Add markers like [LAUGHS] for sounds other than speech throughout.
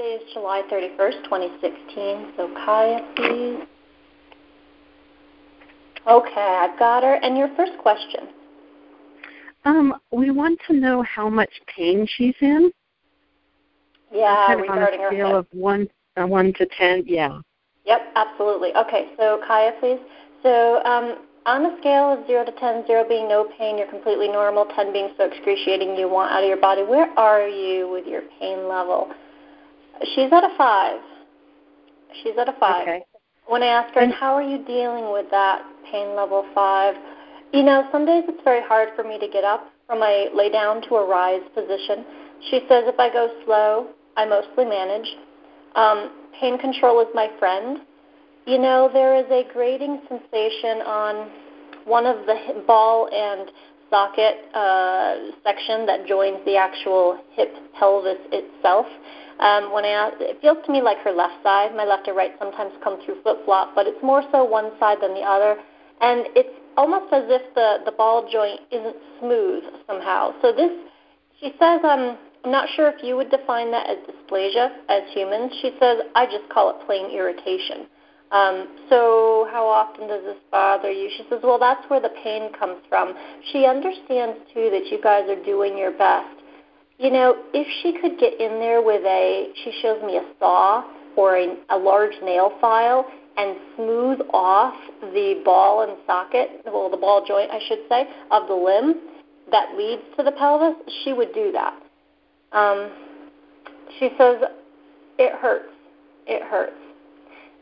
Today is July 31st, 2016. So Kaya, please. Okay, I've got her. And your first question? Um, we want to know how much pain she's in. Yeah, kind of regarding on a scale her of one, uh, one to ten. Yeah. Yep, absolutely. Okay, so Kaya, please. So um, on a scale of 0 to 10, 0 being no pain, you're completely normal, 10 being so excruciating you want out of your body, where are you with your pain level? She's at a 5. She's at a 5. Okay. When I ask her, and how are you dealing with that pain level 5? You know, some days it's very hard for me to get up from a lay down to a rise position. She says if I go slow, I mostly manage. Um, pain control is my friend. You know, there is a grating sensation on one of the ball and socket uh, section that joins the actual hip pelvis itself. Um, when I, it feels to me like her left side, my left or right sometimes come through flip flop, but it's more so one side than the other, and it's almost as if the the ball joint isn't smooth somehow. So this, she says, um, I'm not sure if you would define that as dysplasia as humans. She says, I just call it plain irritation. Um, so how often does this bother you? She says, well, that's where the pain comes from. She understands, too, that you guys are doing your best. You know, if she could get in there with a, she shows me a saw or a, a large nail file and smooth off the ball and socket, well, the ball joint, I should say, of the limb that leads to the pelvis, she would do that. Um, she says it hurts. It hurts.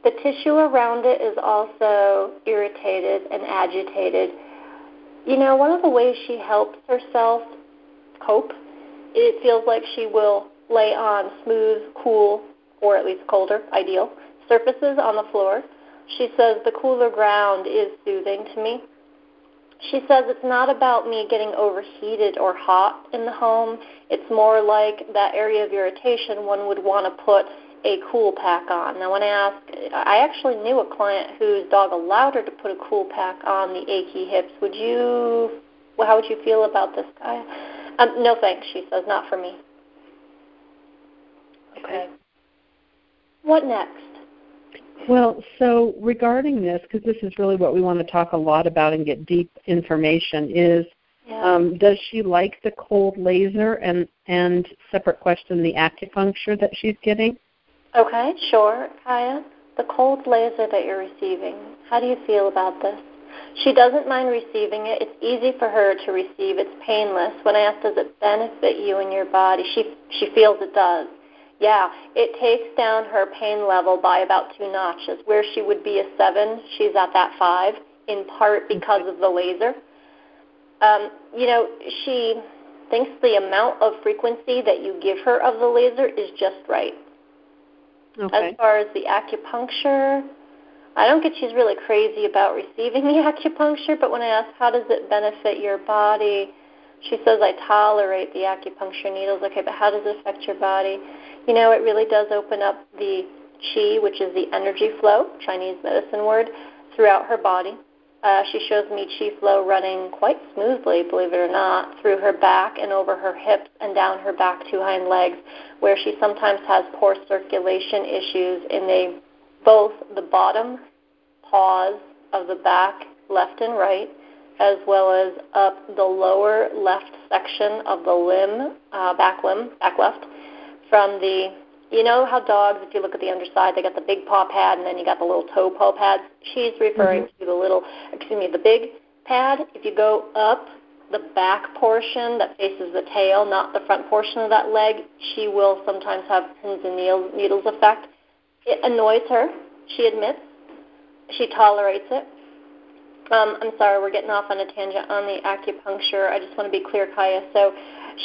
The tissue around it is also irritated and agitated. You know, one of the ways she helps herself cope, it feels like she will lay on smooth, cool, or at least colder, ideal, surfaces on the floor. She says the cooler ground is soothing to me. She says it's not about me getting overheated or hot in the home. It's more like that area of irritation one would want to put a cool pack on. Now, when I asked, I actually knew a client whose dog allowed her to put a cool pack on the achy hips. Would you, how would you feel about this guy? Um, no thanks, she says, not for me. Okay. What next? Well, so regarding this, because this is really what we want to talk a lot about and get deep information, is Yeah. um, does she like the cold laser and and separate question the acupuncture that she's getting? Okay, sure, Kaya. The cold laser that you're receiving, how do you feel about this? She doesn't mind receiving it. It's easy for her to receive. It's painless. When I ask, does it benefit you and your body? She she feels it does. Yeah, it takes down her pain level by about two notches. Where she would be a seven, she's at that five, in part because of the laser. Um, you know, she thinks the amount of frequency that you give her of the laser is just right. Okay. As far as the acupuncture, I don't get she's really crazy about receiving the [LAUGHS] acupuncture, but when I ask how does it benefit your body, she says I tolerate the acupuncture needles. Okay, but how does it affect your body? You know, it really does open up the chi, which is the energy flow, Chinese medicine word, throughout her body. Uh, she shows me chi flow running quite smoothly, believe it or not, through her back and over her hips and down her back two hind legs, where she sometimes has poor circulation issues in the both the bottom paws of the back, left and right, as well as up the lower left section of the limb, uh, back limb, back left, from the you know how dogs, if you look at the underside, they got the big paw pad and then you got the little toe paw pads? She's referring Mhm. to the little, excuse me, the big pad. If you go up the back portion that faces the tail, not the front portion of that leg, she will sometimes have pins and needles effect. It annoys her, she admits. She tolerates it. Um, I'm sorry, we're getting off on a tangent on the acupuncture. I just want to be clear, Kaya. So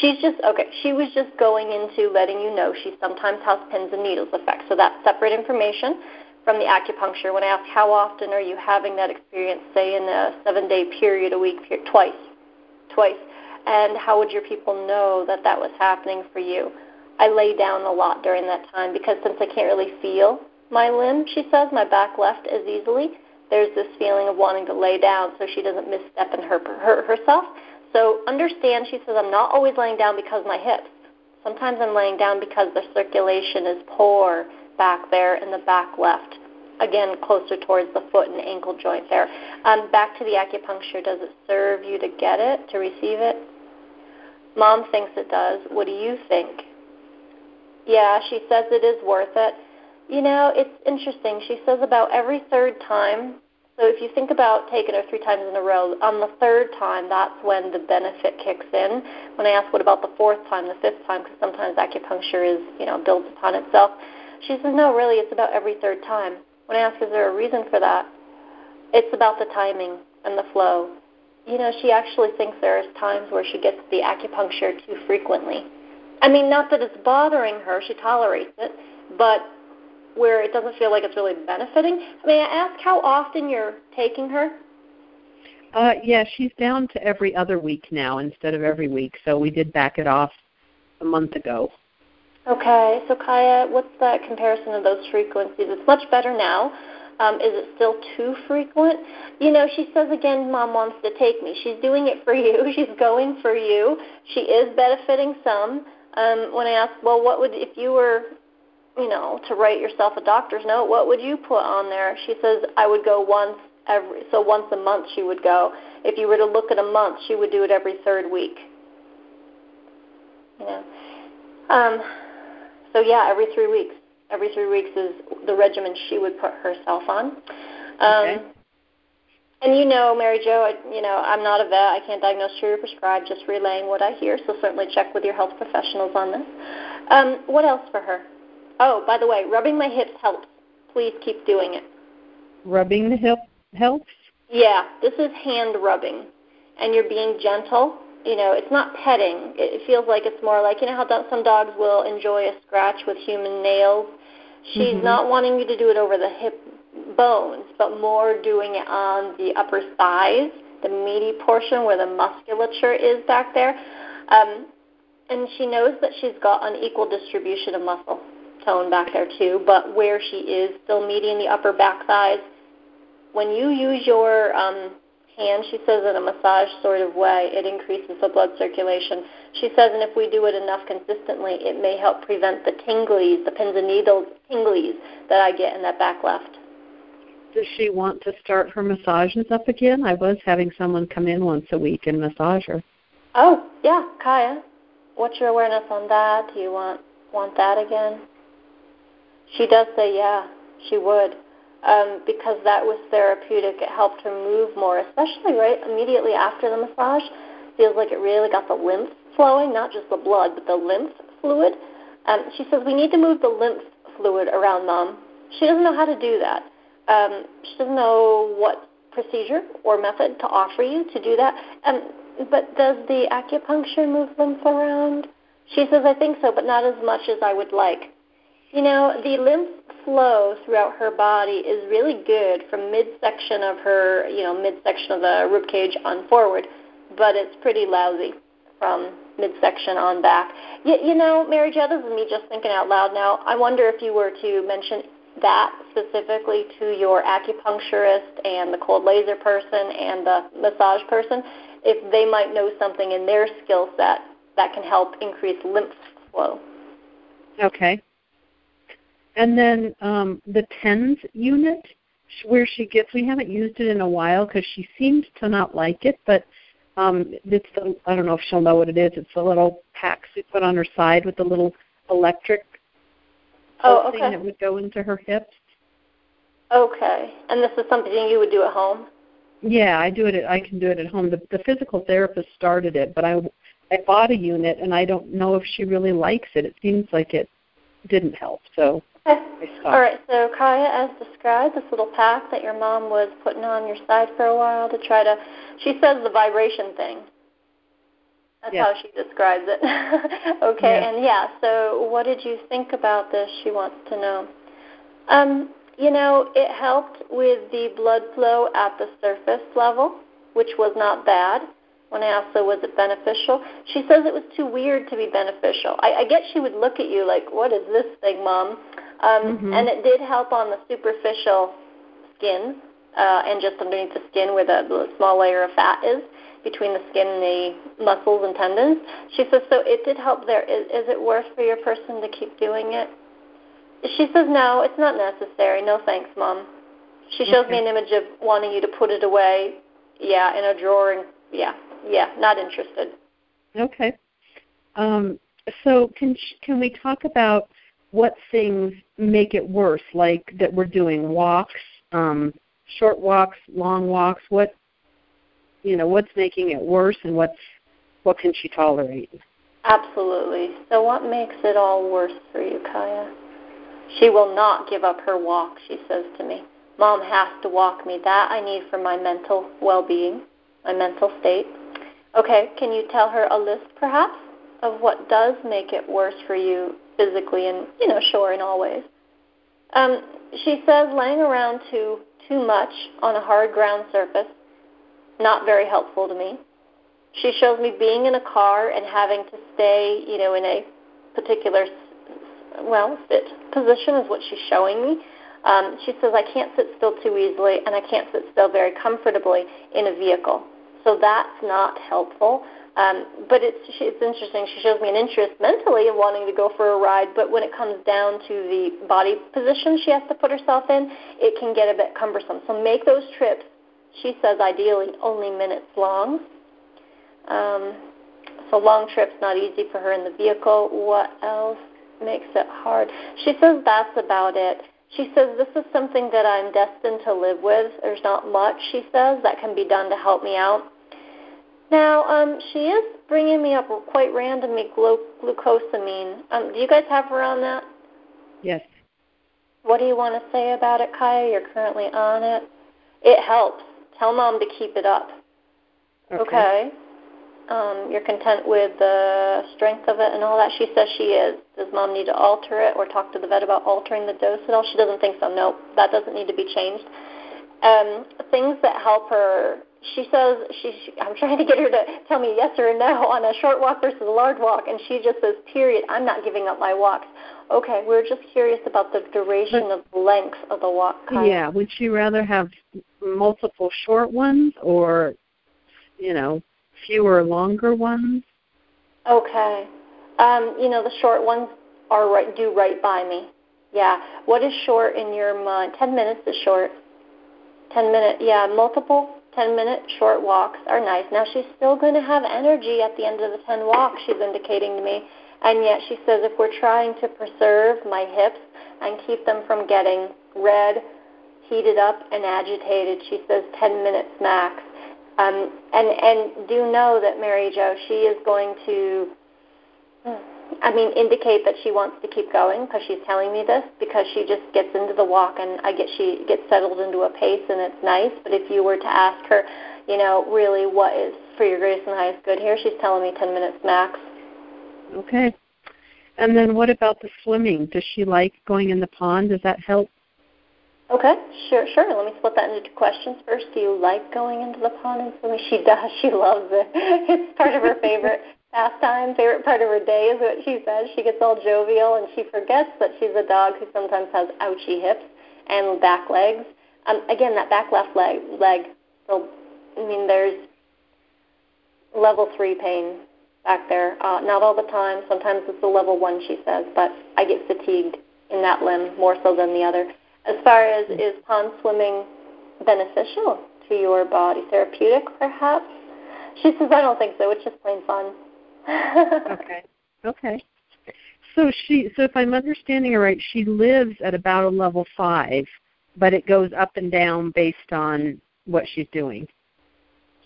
She's just okay. She was just going into letting you know she sometimes has pins and needles effect. So that's separate information from the acupuncture. When I ask how often are you having that experience, say in a seven-day period, a week, twice, twice, and how would your people know that that was happening for you? I lay down a lot during that time because since I can't really feel my limb, she says, my back left as easily. There's this feeling of wanting to lay down so she doesn't misstep and hurt, hurt herself. So understand, she says, I'm not always laying down because my hips. Sometimes I'm laying down because the circulation is poor back there in the back left. Again, closer towards the foot and ankle joint there. Um, back to the acupuncture. Does it serve you to get it, to receive it? Mom thinks it does. What do you think? Yeah, she says it is worth it. You know, it's interesting. She says about every third time so if you think about taking her three times in a row, on the third time, that's when the benefit kicks in. When I ask what about the fourth time, the fifth time, because sometimes acupuncture is, you know, builds upon itself, she says, no, really, it's about every third time. When I ask, is there a reason for that? It's about the timing and the flow. You know, she actually thinks there are times where she gets the acupuncture too frequently. I mean, not that it's bothering her, she tolerates it, but where it doesn't feel like it's really benefiting. May I ask how often you're taking her? Uh, yeah, she's down to every other week now instead of every week. So we did back it off a month ago. Okay, so Kaya, what's that comparison of those frequencies? It's much better now. Um, is it still too frequent? You know, she says again, Mom wants to take me. She's doing it for [LAUGHS] you. She's going for you. She is benefiting some. Um, when I ask, well, what would if you were you know, to write yourself a doctor's note, what would you put on there? She says I would go once every so once a month she would go. If you were to look at a month, she would do it every third week. You know. Um so yeah, every 3 weeks. Every 3 weeks is the regimen she would put herself on. Um okay. And you know, Mary Jo, you know, I'm not a vet. I can't diagnose, treat, or prescribe. Just relaying what I hear. So certainly check with your health professionals on this. Um, what else for her? Oh, by the way, rubbing my hips helps. Please keep doing it. Rubbing the hip helps? Yeah, this is hand rubbing. And you're being gentle. You know, it's not petting. It feels like it's more like, you know how some dogs will enjoy a scratch with human nails? She's mm-hmm. not wanting you to do it over the hip bones, but more doing it on the upper thighs, the meaty portion where the musculature is back there. Um, and she knows that she's got unequal distribution of muscle tone back there too, but where she is still meeting the upper back thighs, when you use your um, hand, she says in a massage sort of way, it increases the blood circulation. She says, and if we do it enough consistently, it may help prevent the tinglies, the pins and needles tinglies that I get in that back left. Does she want to start her massages up again? I was having someone come in once a week and massage her. Oh, yeah, Kaya. What's your awareness on that? Do you want want that again? She does say, yeah, she would. Um, because that was therapeutic. It helped her move more, especially right immediately after the massage. Feels like it really got the lymph flowing, not just the blood, but the lymph fluid. Um, she says we need to move the lymph fluid around mom. She doesn't know how to do that. Um, she doesn't know what procedure or method to offer you to do that. Um, but does the acupuncture move lymph around? She says, I think so, but not as much as I would like. You know, the lymph flow throughout her body is really good from midsection of her, you know, midsection of the rib cage on forward, but it's pretty lousy from midsection on back. You, you know, Mary Jo, this is me just thinking out loud now. I wonder if you were to mention that specifically to your acupuncturist and the cold laser person and the massage person, if they might know something in their skill set that can help increase lymph flow. Okay. And then um, the TENS unit, where she gets, we haven't used it in a while because she seems to not like it, but um, it's the, I don't know if she'll know what it is. It's the little packs you put on her side with the little electric oh, okay. thing that would go into her hips. Okay, and this is something you would do at home. Yeah, I do it. At, I can do it at home. The, the physical therapist started it, but I I bought a unit, and I don't know if she really likes it. It seems like it didn't help. So Okay. All right. So Kaya, as described, this little pack that your mom was putting on your side for a while to try to. She says the vibration thing. That's yes. how she describes it. [LAUGHS] okay, yes. and yeah, so what did you think about this? She wants to know. Um, you know, it helped with the blood flow at the surface level, which was not bad. When I asked her, was it beneficial? She says it was too weird to be beneficial. I, I get she would look at you like, what is this thing, Mom? Um, mm-hmm. And it did help on the superficial skin uh, and just underneath the skin where the, the small layer of fat is between the skin and the muscles and tendons. She says, so it did help there. Is, is it worth for your person to keep doing it? She says, no, it's not necessary. No thanks, Mom. She shows okay. me an image of wanting you to put it away, yeah, in a drawer, and yeah, yeah, not interested. Okay. Um, so can can we talk about what things make it worse? Like that we're doing walks, um, short walks, long walks. What you know, what's making it worse, and what's what can she tolerate? Absolutely. So what makes it all worse for you, Kaya? She will not give up her walk, she says to me. Mom has to walk me. That I need for my mental well being, my mental state. Okay, can you tell her a list perhaps of what does make it worse for you physically and, you know, sure in all ways? Um, she says laying around too too much on a hard ground surface, not very helpful to me. She shows me being in a car and having to stay, you know, in a particular well fit position is what she's showing me. Um, she says I can't sit still too easily and I can't sit still very comfortably in a vehicle. So that's not helpful. Um, but it's it's interesting. She shows me an interest mentally of wanting to go for a ride, but when it comes down to the body position she has to put herself in, it can get a bit cumbersome. So make those trips. She says ideally only minutes long. Um, so long trips not easy for her in the vehicle. What else makes it hard? She says that's about it. She says, This is something that I'm destined to live with. There's not much, she says, that can be done to help me out. Now, um, she is bringing me up quite randomly glu- glucosamine. Um, do you guys have her on that? Yes. What do you want to say about it, Kaya? You're currently on it. It helps. Tell mom to keep it up. Okay. okay. Um, you're content with the strength of it and all that? She says she is. Does mom need to alter it or talk to the vet about altering the dose at all? She doesn't think so. Nope, that doesn't need to be changed. Um, things that help her she says she, she I'm trying to get her to tell me yes or no on a short walk versus a large walk, and she just says, "Period. I'm not giving up my walks." Okay, we're just curious about the duration of the length of the walk. Kind yeah, would she rather have multiple short ones or, you know, fewer longer ones? Okay, um, you know the short ones are right do right by me. Yeah, what is short in your mind? Ten minutes is short. Ten minute, yeah, multiple 10 minute short walks are nice. Now, she's still going to have energy at the end of the 10 walks, she's indicating to me. And yet, she says if we're trying to preserve my hips and keep them from getting red, heated up, and agitated, she says 10 minutes max. Um, and, and do know that Mary Jo, she is going to I mean, indicate that she wants to keep going because she's telling me this because she just gets into the walk and I get she gets settled into a pace and it's nice. But if you were to ask her, you know, really what is for your greatest and highest good here, she's telling me 10 minutes max. Okay. And then what about the swimming? Does she like going in the pond? Does that help? Okay, sure, sure. Let me split that into two questions. First, do you like going into the pond and swimming? She does. [LAUGHS] She loves it. It's part of her favorite [LAUGHS] pastime, favorite part of her day is what she says. She gets all jovial and she forgets that she's a dog who sometimes has ouchy hips and back legs. Um, again, that back left leg, leg. So, I mean, there's level three pain back there. Uh, not all the time. Sometimes it's a level one, she says, but I get fatigued in that limb more so than the other. As far as is pond swimming beneficial to your body, therapeutic perhaps? She says, I don't think so. It's just plain fun [LAUGHS] okay. Okay. So she so if I'm understanding her right, she lives at about a level five, but it goes up and down based on what she's doing.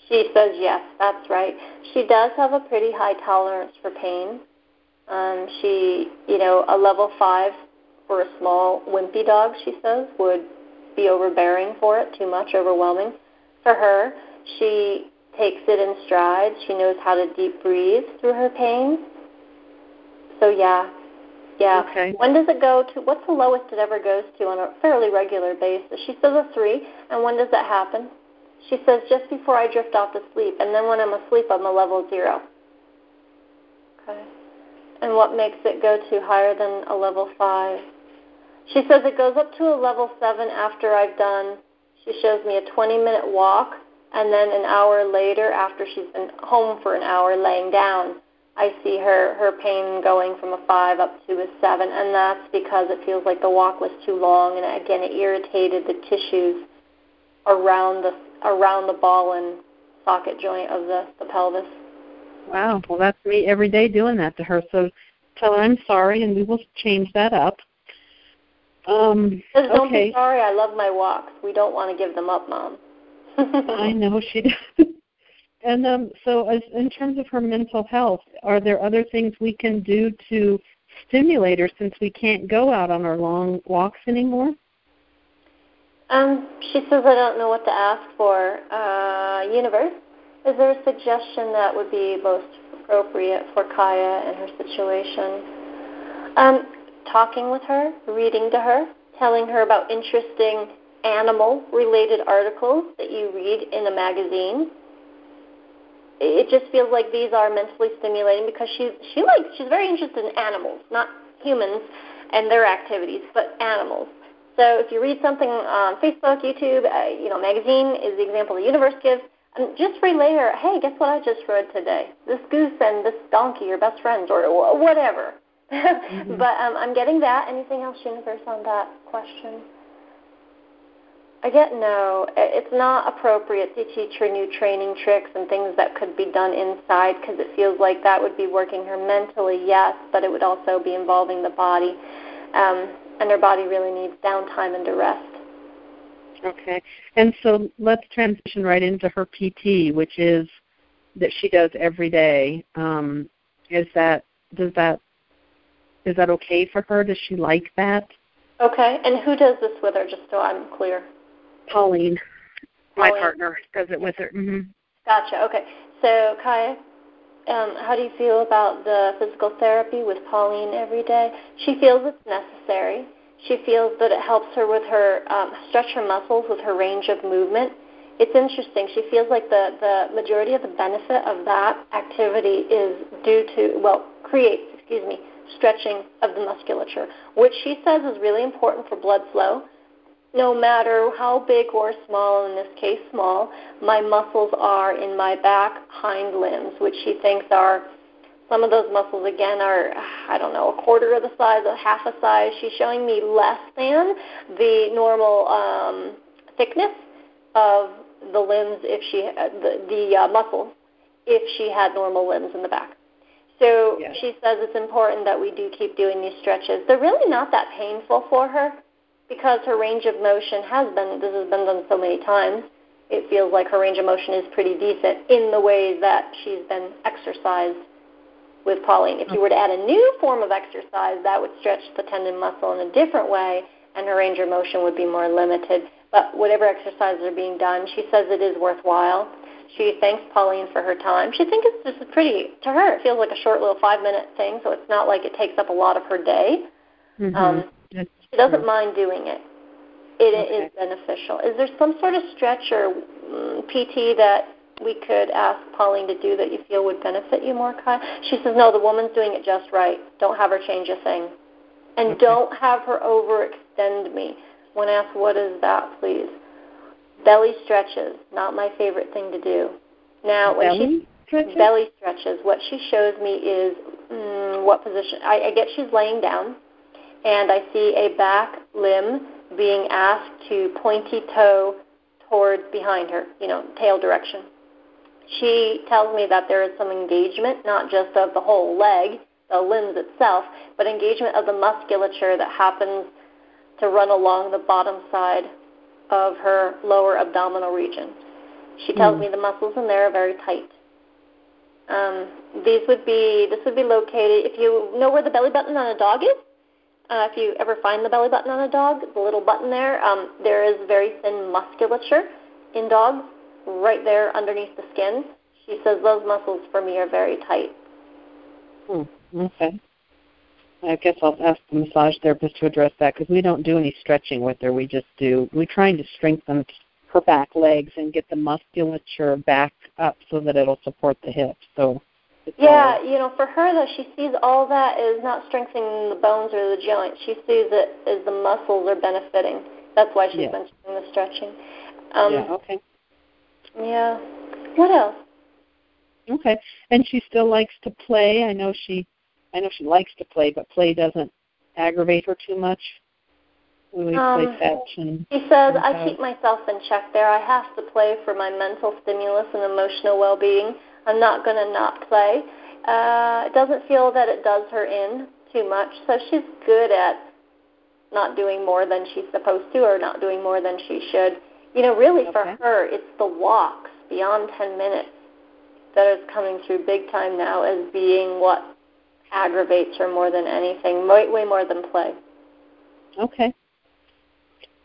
She says yes, that's right. She does have a pretty high tolerance for pain. Um, she, you know, a level five for a small wimpy dog, she says, would be overbearing for it, too much, overwhelming. For her, she takes it in strides. She knows how to deep breathe through her pain. So yeah, yeah. Okay. When does it go to? What's the lowest it ever goes to on a fairly regular basis? She says a three. And when does that happen? She says just before I drift off to sleep, and then when I'm asleep, I'm a level zero. Okay. And what makes it go to higher than a level five? She says it goes up to a level seven after I've done. She shows me a 20 minute walk, and then an hour later, after she's been home for an hour laying down, I see her her pain going from a five up to a seven, and that's because it feels like the walk was too long, and again it irritated the tissues around the around the ball and socket joint of the, the pelvis. Wow. Well, that's me every day doing that to her. So tell her I'm sorry, and we will change that up. Um, Just don't okay. be sorry. I love my walks. We don't want to give them up, Mom. I [LAUGHS] know she does. [LAUGHS] and um, so, as in terms of her mental health, are there other things we can do to stimulate her since we can't go out on our long walks anymore? Um, she says I don't know what to ask for. Uh, universe, is there a suggestion that would be most appropriate for Kaya and her situation? Um, talking with her, reading to her, telling her about interesting animal-related articles that you read in a magazine. It just feels like these are mentally stimulating because she she likes she's very interested in animals, not humans and their activities, but animals. So if you read something on Facebook, YouTube, uh, you know, magazine is the example the universe gives, and just relay her, hey, guess what I just read today? This goose and this donkey are best friends, or whatever. Mm-hmm. [LAUGHS] But um, I'm getting that. Anything else, universe, on that question? I get no. It's not appropriate to teach her new training tricks and things that could be done inside because it feels like that would be working her mentally, yes, but it would also be involving the body. Um, and her body really needs downtime and to rest. Okay. And so let's transition right into her PT, which is that she does every day. Um, is that does that is that okay for her? Does she like that? Okay. And who does this with her? Just so I'm clear. Pauline, Pauline. my partner, does it with her. Mm-hmm. Gotcha. Okay. So Kaya, um, how do you feel about the physical therapy with Pauline every day? She feels it's necessary. She feels that it helps her with her um, stretch her muscles with her range of movement. It's interesting. She feels like the, the majority of the benefit of that activity is due to, well, creates, excuse me, stretching of the musculature, which she says is really important for blood flow. No matter how big or small, in this case small, my muscles are in my back hind limbs, which she thinks are some of those muscles again are I don't know a quarter of the size, a half a size. She's showing me less than the normal um, thickness of the limbs if she the, the uh, muscles if she had normal limbs in the back. So yes. she says it's important that we do keep doing these stretches. They're really not that painful for her because her range of motion has been this has been done so many times. It feels like her range of motion is pretty decent in the way that she's been exercised with Pauline. If you were to add a new form of exercise, that would stretch the tendon muscle in a different way, and her range of motion would be more limited. But whatever exercises are being done, she says it is worthwhile. She thanks Pauline for her time. She thinks it's just pretty, to her, it feels like a short little five minute thing, so it's not like it takes up a lot of her day. Mm-hmm. Um, she doesn't true. mind doing it. It okay. is beneficial. Is there some sort of stretch or um, mm, PT that we could ask Pauline to do that you feel would benefit you more, Kai? She says, no, the woman's doing it just right. Don't have her change a thing. And okay. don't have her overextend me. When asked, what is that, please? Belly stretches, not my favorite thing to do. Now, when belly she stretches? belly stretches, what she shows me is mm, what position. I, I get she's laying down, and I see a back limb being asked to pointy toe towards behind her, you know, tail direction she tells me that there is some engagement, not just of the whole leg, the limbs itself, but engagement of the musculature that happens to run along the bottom side of her lower abdominal region. She tells mm. me the muscles in there are very tight. Um, these would be this would be located if you know where the belly button on a dog is. Uh, if you ever find the belly button on a dog, the little button there, um, there is very thin musculature in dogs right there underneath the skin. she says those muscles for me are very tight. Hmm. Okay. I guess I'll ask the massage therapist to address that because we don't do any stretching with her. We just do we're trying to strengthen her back legs and get the musculature back up so that it'll support the hips. So yeah, you know, for her though, she sees all that is not strengthening the bones or the joints. She sees it as the muscles are benefiting. That's why she's yeah. mentioning the stretching. Um, yeah. Okay. Yeah. What else? Okay. And she still likes to play. I know she, I know she likes to play, but play doesn't aggravate her too much. We um, play fetch and. She says, "I keep myself in check there. I have to play for my mental stimulus and emotional well-being." I'm not going to not play. Uh, it doesn't feel that it does her in too much, so she's good at not doing more than she's supposed to or not doing more than she should. You know, really okay. for her, it's the walks beyond 10 minutes that is coming through big time now as being what aggravates her more than anything, way, way more than play. Okay.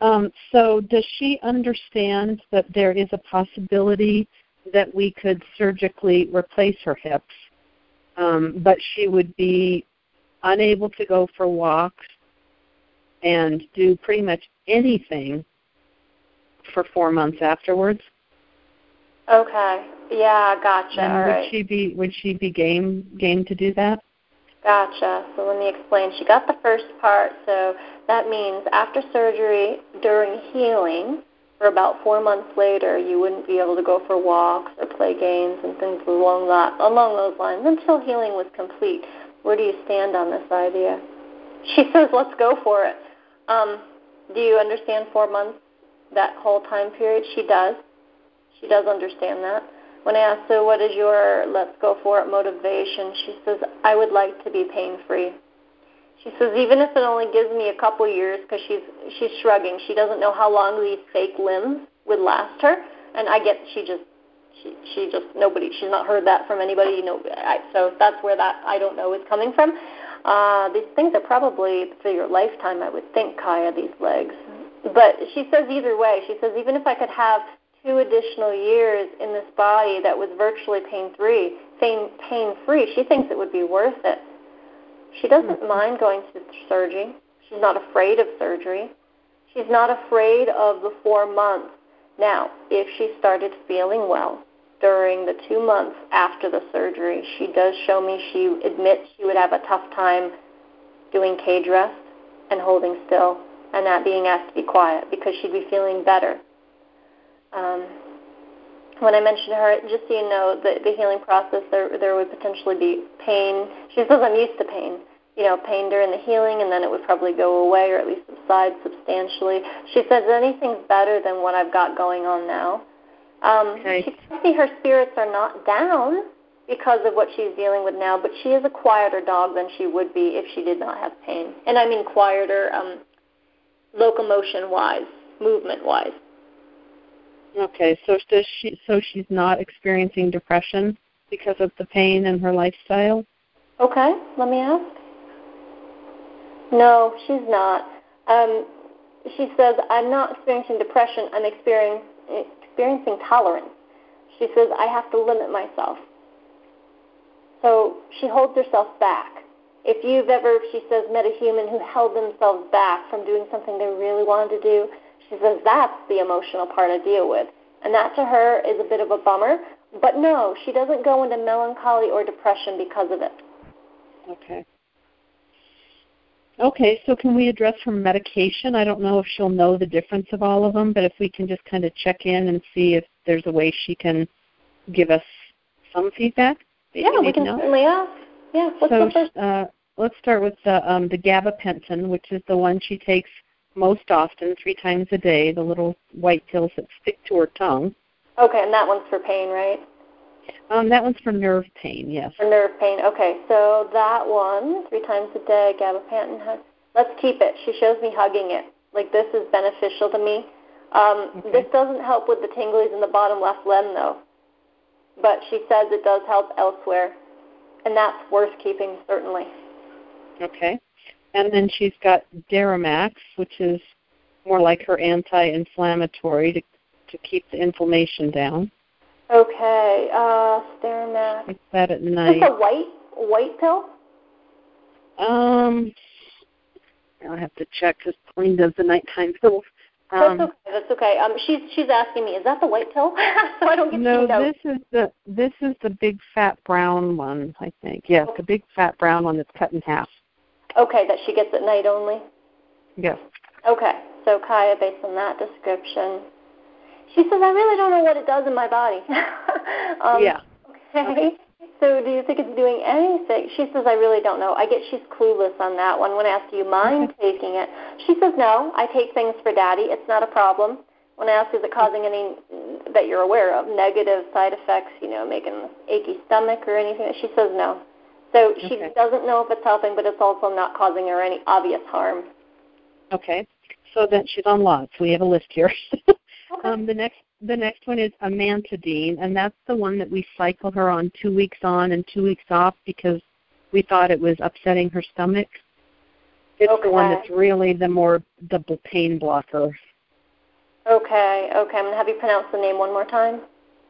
Um, so does she understand that there is a possibility that we could surgically replace her hips, um, but she would be unable to go for walks and do pretty much anything for four months afterwards. Okay. Yeah, gotcha. And All would right. she be would she be game game to do that? Gotcha. So let me explain. She got the first part, so that means after surgery, during healing, for about four months later, you wouldn't be able to go for walks or play games and things along that along those lines until healing was complete. Where do you stand on this idea? She says, "Let's go for it." Um, do you understand four months? That whole time period, she does. She does understand that. When I asked her, "What is your let's go for it motivation?" she says, "I would like to be pain free." She says even if it only gives me a couple years, because she's she's shrugging. She doesn't know how long these fake limbs would last her, and I get she just she she just nobody she's not heard that from anybody. You know, I, so that's where that I don't know is coming from. Uh, these things are probably for your lifetime, I would think, Kaya. These legs, but she says either way. She says even if I could have two additional years in this body that was virtually pain free, pain pain free, she thinks it would be worth it. She doesn't mm-hmm. mind going to surgery. She's not afraid of surgery. She's not afraid of the four months. Now, if she started feeling well during the two months after the surgery, she does show me she admits she would have a tough time doing cage rest and holding still and not being asked to be quiet because she'd be feeling better. Um, when I mentioned to her, just so you know, the, the healing process, there, there would potentially be pain. She says, I'm used to pain. You know, pain during the healing, and then it would probably go away or at least subside substantially. She says anything's better than what I've got going on now. Um, okay. She tells me her spirits are not down because of what she's dealing with now, but she is a quieter dog than she would be if she did not have pain. And I mean quieter, um, locomotion-wise, movement-wise. Okay, so does she? So she's not experiencing depression because of the pain and her lifestyle. Okay, let me ask. No, she's not. Um, she says, "I'm not experiencing depression. I'm experiencing experiencing tolerance." She says, "I have to limit myself." So she holds herself back. If you've ever, she says, met a human who held themselves back from doing something they really wanted to do, she says that's the emotional part I deal with. And that to her is a bit of a bummer. But no, she doesn't go into melancholy or depression because of it. Okay. Okay, so can we address her medication? I don't know if she'll know the difference of all of them, but if we can just kind of check in and see if there's a way she can give us some feedback. Yeah, we can certainly ask. Yeah, what's so, the first? Uh, let's start with the um, the gabapentin, which is the one she takes most often, three times a day, the little white pills that stick to her tongue. Okay, and that one's for pain, right? Um, that one's for nerve pain, yes. For nerve pain, okay. So that one, three times a day, gabapentin. Let's keep it. She shows me hugging it. Like this is beneficial to me. Um, okay. This doesn't help with the tinglies in the bottom left limb, though. But she says it does help elsewhere, and that's worth keeping certainly. Okay. And then she's got Deramax, which is more like her anti-inflammatory to to keep the inflammation down. Okay. Okay, uh, Sterimax. Take that at Is night. this a white white pill? Um, I'll have to check because Pauline does the nighttime [LAUGHS] pills. Um, that's okay. That's okay. Um, she's she's asking me, is that the white pill? [LAUGHS] so I don't get no, this is the this is the big fat brown one. I think yes, the big fat brown one that's cut in half. Okay, that she gets at night only. Yes. Okay, so Kaya, based on that description, she says, I really don't know what it does in my body. [LAUGHS] um, yeah. Okay. So do you think it's doing anything? She says, I really don't know. I get she's clueless on that one. When I ask, do you mind taking it? She says, no, I take things for daddy. It's not a problem. When I ask, is it causing any that you're aware of, negative side effects, you know, making achy stomach or anything, she says no. So she Okay. doesn't know if it's helping, but it's also not causing her any obvious harm. Okay. So then she's on lots. We have a list here. [LAUGHS] Okay. um, the next the next one is amantadine, and that's the one that we cycle her on two weeks on and two weeks off because we thought it was upsetting her stomach. It's the one that's really the more the pain blocker. Okay, okay. I'm going to have you pronounce the name one more time.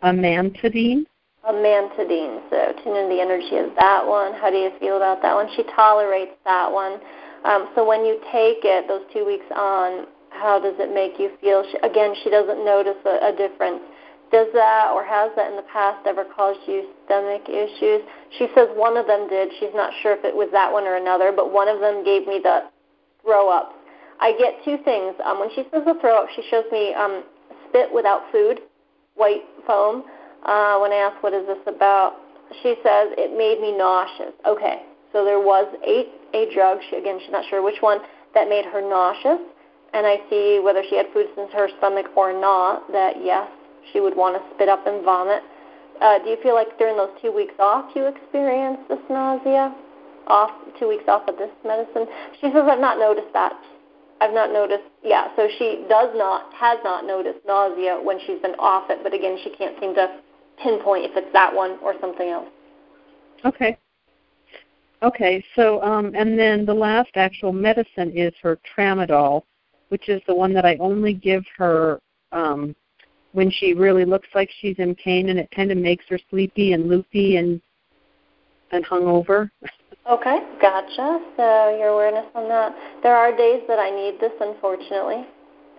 Amantadine. Amantadine. So tune in the energy of that one. How do you feel about that one? She tolerates that one. Um, so when you take it, those two weeks on, how does it make you feel? She, again, she doesn't notice a, a difference. Does that or has that in the past ever caused you stomach issues? She says one of them did. She's not sure if it was that one or another, but one of them gave me the throw up. I get two things. Um, when she says the throw up, she shows me um, spit without food, white foam. Uh, when I ask what is this about, she says it made me nauseous. Okay, so there was a a drug. She again, she's not sure which one that made her nauseous, and I see whether she had food in her stomach or not. That yes, she would want to spit up and vomit. Uh, do you feel like during those two weeks off you experienced this nausea? Off two weeks off of this medicine? She says I've not noticed that. I've not noticed. Yeah, so she does not has not noticed nausea when she's been off it, but again, she can't seem to pinpoint if it's that one or something else. Okay. Okay, so um, and then the last actual medicine is her tramadol, which is the one that I only give her um, when she really looks like she's in pain, and it kind of makes her sleepy and loopy and and hungover. Okay, gotcha. So your awareness on that. There are days that I need this, unfortunately,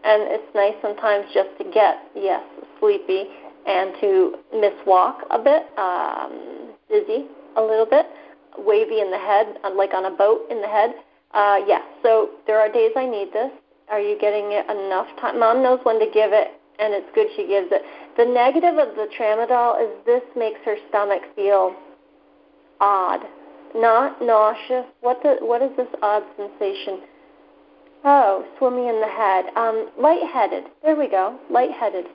and it's nice sometimes just to get yes sleepy and to miss walk a bit, um, dizzy a little bit, wavy in the head, uh, like on a boat in the head. Uh, yeah. So there are days I need this. Are you getting it enough time? Mom knows when to give it, and it's good she gives it. The negative of the tramadol is this makes her stomach feel odd, not nauseous. What the what is this odd sensation? Oh, swimming in the head. Um, lightheaded. There we go. Lightheaded.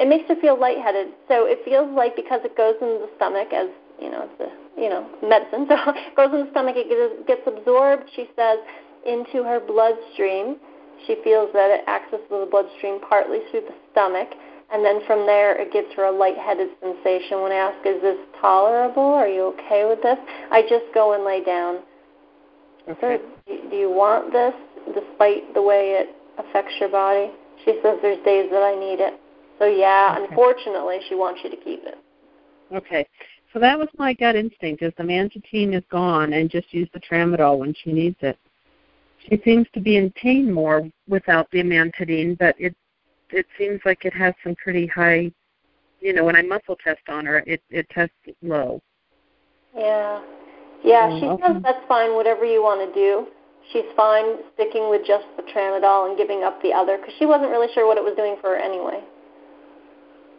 It makes her feel lightheaded. So it feels like because it goes in the stomach as you know, it's a you know medicine. [LAUGHS] So it goes in the stomach. It gets, gets absorbed. She says into her bloodstream. She feels that it accesses the bloodstream partly through the stomach, and then from there it gives her a lightheaded sensation. When I ask, "Is this tolerable? Are you okay with this?" I just go and lay down. Okay. So, do you want this, despite the way it affects your body? She says there's days that I need it. So yeah, Okay. unfortunately, she wants you to keep it. Okay. So that was my gut instinct: is the mantine is gone, and just use the tramadol when she needs it. She seems to be in pain more without the amantadine, but it it seems like it has some pretty high. You know, when I muscle test on her, it it tests low. Yeah. Yeah, Mm, she okay. says that's fine, whatever you want to do. She's fine sticking with just the tramadol and giving up the other because she wasn't really sure what it was doing for her anyway.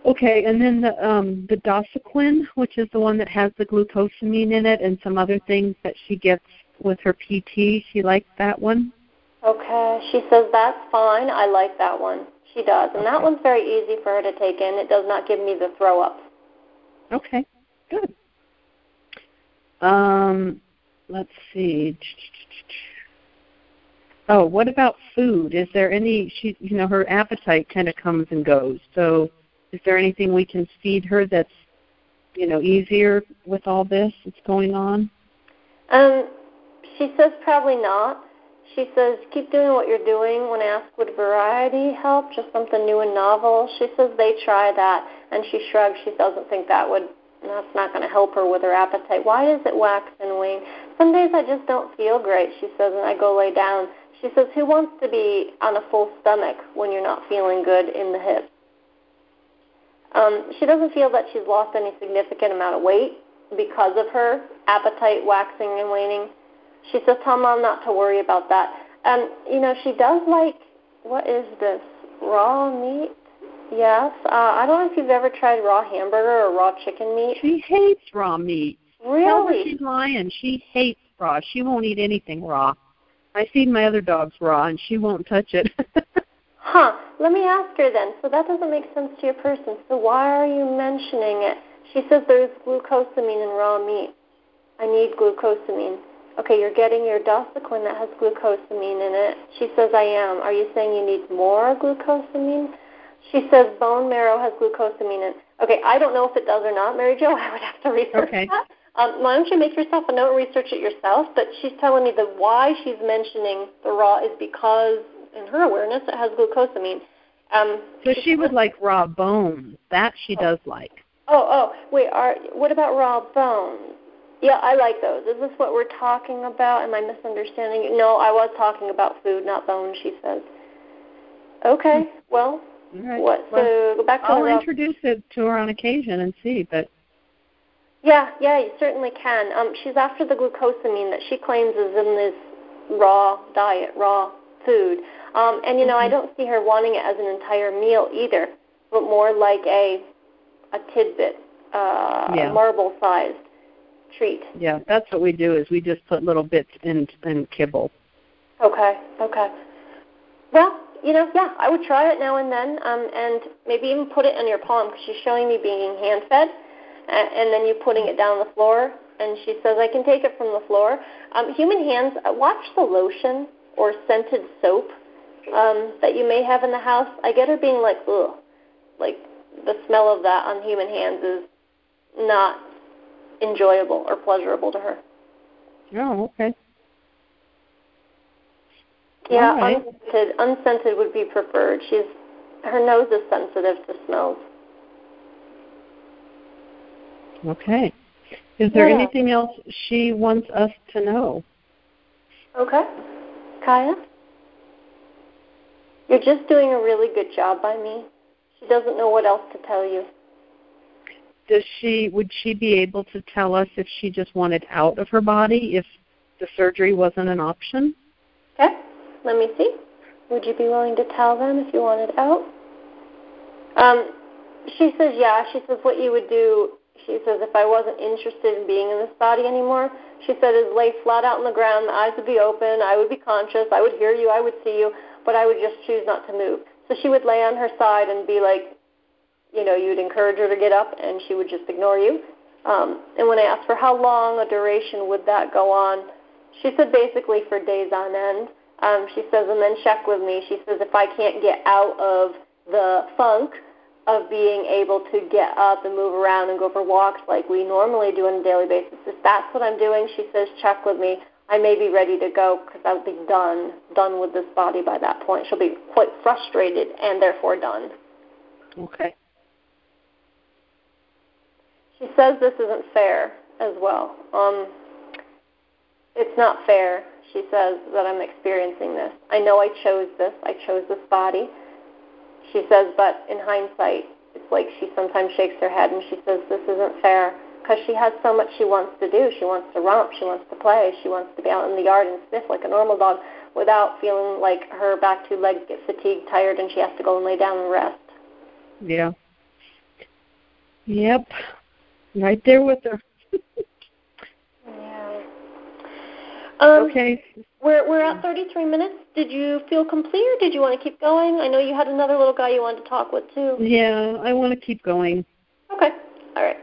Okay, and then the um the Dasuquin, which is the one that has the glucosamine in it and some other things that she gets with her PT. She likes that one. Okay. She says that's fine. I like that one. She does. And that one's very easy for her to take in. It does not give me the throw up. Okay, good. Um, let's see. Oh, what about food? Is there any? She, you know, her appetite kind of comes and goes. So, is there anything we can feed her that's, you know, easier with all this that's going on? Um, she says probably not. She says, keep doing what you're doing. When asked would variety help, just something new and novel, she says they try that. And she shrugs. She doesn't think that would, that's not going to help her with her appetite. Why does it wax and wane? Some days I just don't feel great, she says, and I go lay down. She says, who wants to be on a full stomach when you're not feeling good in the hips? Um, she doesn't feel that she's lost any significant amount of weight because of her appetite waxing and waning. She says, tell mom not to worry about that. And, you know, she does like, what is this, raw meat? Yes. Uh, I don't know if you've ever tried raw hamburger or raw chicken meat. She hates raw meat. Really? Tell her she's lying. She hates raw. She won't eat anything raw. I feed my other dogs raw, and she won't touch it. [LAUGHS] huh. Let me ask her then. So that doesn't make sense to your person. So why are you mentioning it? She says there's glucosamine in raw meat. I need glucosamine. Okay, you're getting your Dasuquin that has glucosamine in it. She says, I am. Are you saying you need more glucosamine? She says bone marrow has glucosamine in it. Okay, I don't know if it does or not, Mary Jo. [LAUGHS] I would have to research okay. that. Um, why don't you make yourself a note and research it yourself? But she's telling me that why she's mentioning the raw is because, in her awareness, it has glucosamine. Um, so she would like raw bones. That she does like. Oh, oh, wait. Are what about raw bones? Yeah, I like those. Is this what we're talking about? Am I misunderstanding you? No, I was talking about food, not bones. She says. Okay. Hmm. Well. Right. What? Well, so go back to I'll raw. introduce it to her on occasion and see, but. Yeah, yeah, you certainly can. Um, she's after the glucosamine that she claims is in this raw diet, raw food. Um, and you know, mm-hmm. I don't see her wanting it as an entire meal either, but more like a a tidbit, uh, yeah. a marble-sized treat. Yeah, that's what we do. Is we just put little bits in in kibble. Okay. Okay. Well, you know, yeah, I would try it now and then, um, and maybe even put it in your palm because she's showing me being hand-fed, and, and then you putting it down on the floor. And she says, I can take it from the floor. Um, human hands, uh, watch the lotion or scented soap um, that you may have in the house. I get her being like, ugh, like the smell of that on human hands is not enjoyable or pleasurable to her. Oh, okay. Yeah, right. unscented, unscented would be preferred. She's her nose is sensitive to smells. Okay. Is there Yeah. anything else she wants us to know? Okay. Kaya? You're just doing a really good job by me. She doesn't know what else to tell you. Does she would she be able to tell us if she just wanted out of her body if the surgery wasn't an option? Okay. Let me see. Would you be willing to tell them if you wanted out? Um, she says, yeah. She says, what you would do, she says, if I wasn't interested in being in this body anymore, she said, is lay flat out on the ground. The eyes would be open. I would be conscious. I would hear you. I would see you. But I would just choose not to move. So she would lay on her side and be like, you know, you'd encourage her to get up, and she would just ignore you. Um, and when I asked for how long a duration would that go on, she said basically for days on end. Um, she says, and then check with me. She says, if I can't get out of the funk of being able to get up and move around and go for walks like we normally do on a daily basis, if that's what I'm doing, she says, check with me. I may be ready to go because I'll be done, done with this body by that point. She'll be quite frustrated and therefore done. Okay. She says this isn't fair as well. Um, it's not fair, she says, that I'm experiencing this. I know I chose this. I chose this body. She says, but in hindsight, it's like she sometimes shakes her head and she says, this isn't fair because she has so much she wants to do. She wants to romp. She wants to play. She wants to be out in the yard and sniff like a normal dog without feeling like her back two legs get fatigued, tired, and she has to go and lay down and rest. Yeah. Yep. Right there with her. [LAUGHS] yeah. Um, okay. We're we're at 33 minutes. Did you feel complete, or did you want to keep going? I know you had another little guy you wanted to talk with too. Yeah, I want to keep going. Okay. All right.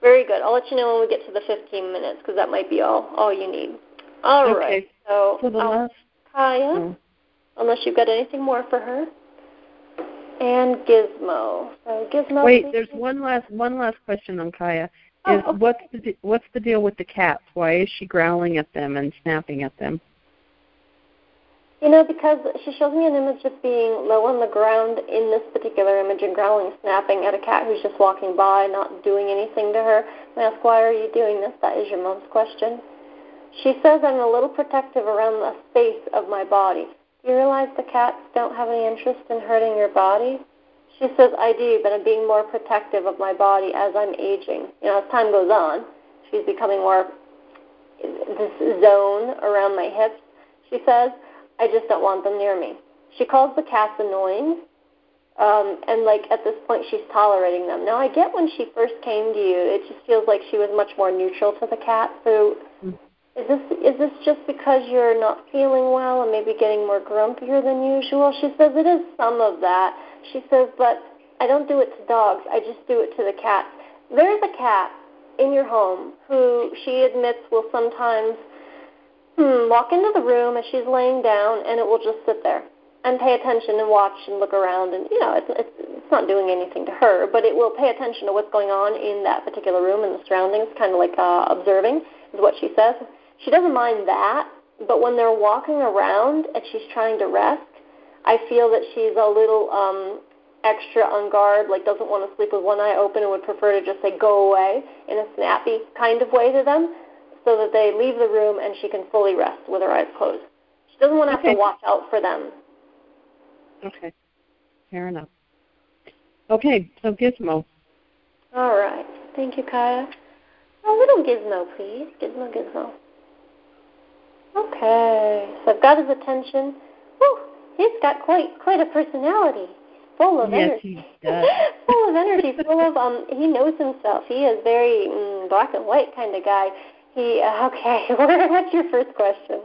Very good. I'll let you know when we get to the 15 minutes because that might be all all you need. All okay. right. So, the um, last. Kaya, Oh. unless you've got anything more for her, and Gizmo. So Gizmo. Wait, please. there's one last one last question on Kaya. Oh, Is okay. what's the what's the deal with the cats? Why is she growling at them and snapping at them? You know, because she shows me an image of being low on the ground in this particular image and growling, snapping at a cat who's just walking by, not doing anything to her. I ask, why are you doing this? That is your mom's question. She says I'm a little protective around the space of my body. Do you realize the cats don't have any interest in hurting your body? She says, I do, but I'm being more protective of my body as I'm aging. You know, as time goes on, she's becoming more this zone around my hips, she says. I just don't want them near me. She calls the cats annoying, um, and like at this point she's tolerating them. Now I get when she first came to you, it just feels like she was much more neutral to the cat. So is this is this just because you're not feeling well and maybe getting more grumpier than usual? She says it is some of that. She says, but I don't do it to dogs. I just do it to the cats. There's a cat in your home who she admits will sometimes hmm, walk into the room as she's laying down, and it will just sit there and pay attention and watch and look around. And you know, it's, it's it's not doing anything to her, but it will pay attention to what's going on in that particular room and the surroundings, kind of like uh, observing, is what she says. She doesn't mind that, but when they're walking around and she's trying to rest, I feel that she's a little um, extra on guard, like doesn't want to sleep with one eye open and would prefer to just say go away in a snappy kind of way to them so that they leave the room and she can fully rest with her eyes closed. She doesn't want to okay. have to watch out for them. Okay. Fair enough. Okay, so Gizmo. All right. Thank you, Kaya. A little Gizmo, please. Gizmo, Gizmo. Okay. So I've got his attention. Whew, he's got quite quite a personality. Full of yes, energy. [LAUGHS] full of energy. Full of um. He knows himself. He is very mm, black and white kind of guy. He uh, okay. [LAUGHS] What's your first question?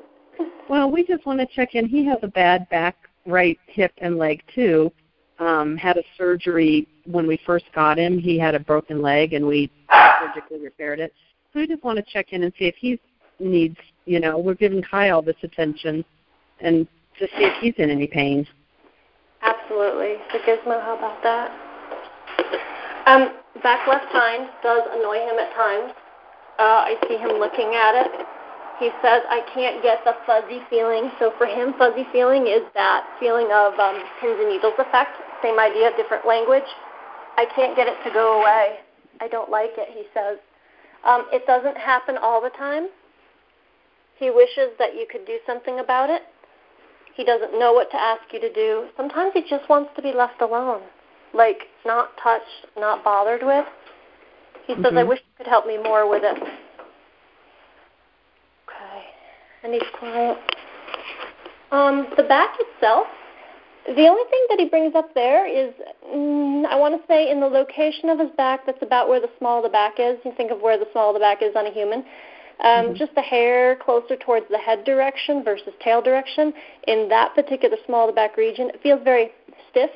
Well, we just want to check in. He has a bad back, right hip, and leg too. Um, had a surgery when we first got him. He had a broken leg, and we surgically repaired it. So we just want to check in and see if he needs. You know, we're giving Kaya this attention, and to see if he's in any pain. Absolutely. So Gizmo, how about that? Um, back left hind does annoy him at times. Uh, I see him looking at it. He says, I can't get the fuzzy feeling. So for him, fuzzy feeling is that feeling of um, pins and needles effect. Same idea, different language. I can't get it to go away. I don't like it, he says. Um, it doesn't happen all the time. He wishes that you could do something about it. He doesn't know what to ask you to do. Sometimes he just wants to be left alone, like not touched, not bothered with. He says, mm-hmm. I wish you could help me more with it. Okay. And he's quiet. Um, the back itself, the only thing that he brings up there is, mm, I want to say, in the location of his back, that's about where the small of the back is. You think of where the small of the back is on a human. Um, mm-hmm. Just the hair closer towards the head direction versus tail direction. In that particular small of the back region, it feels very stiff,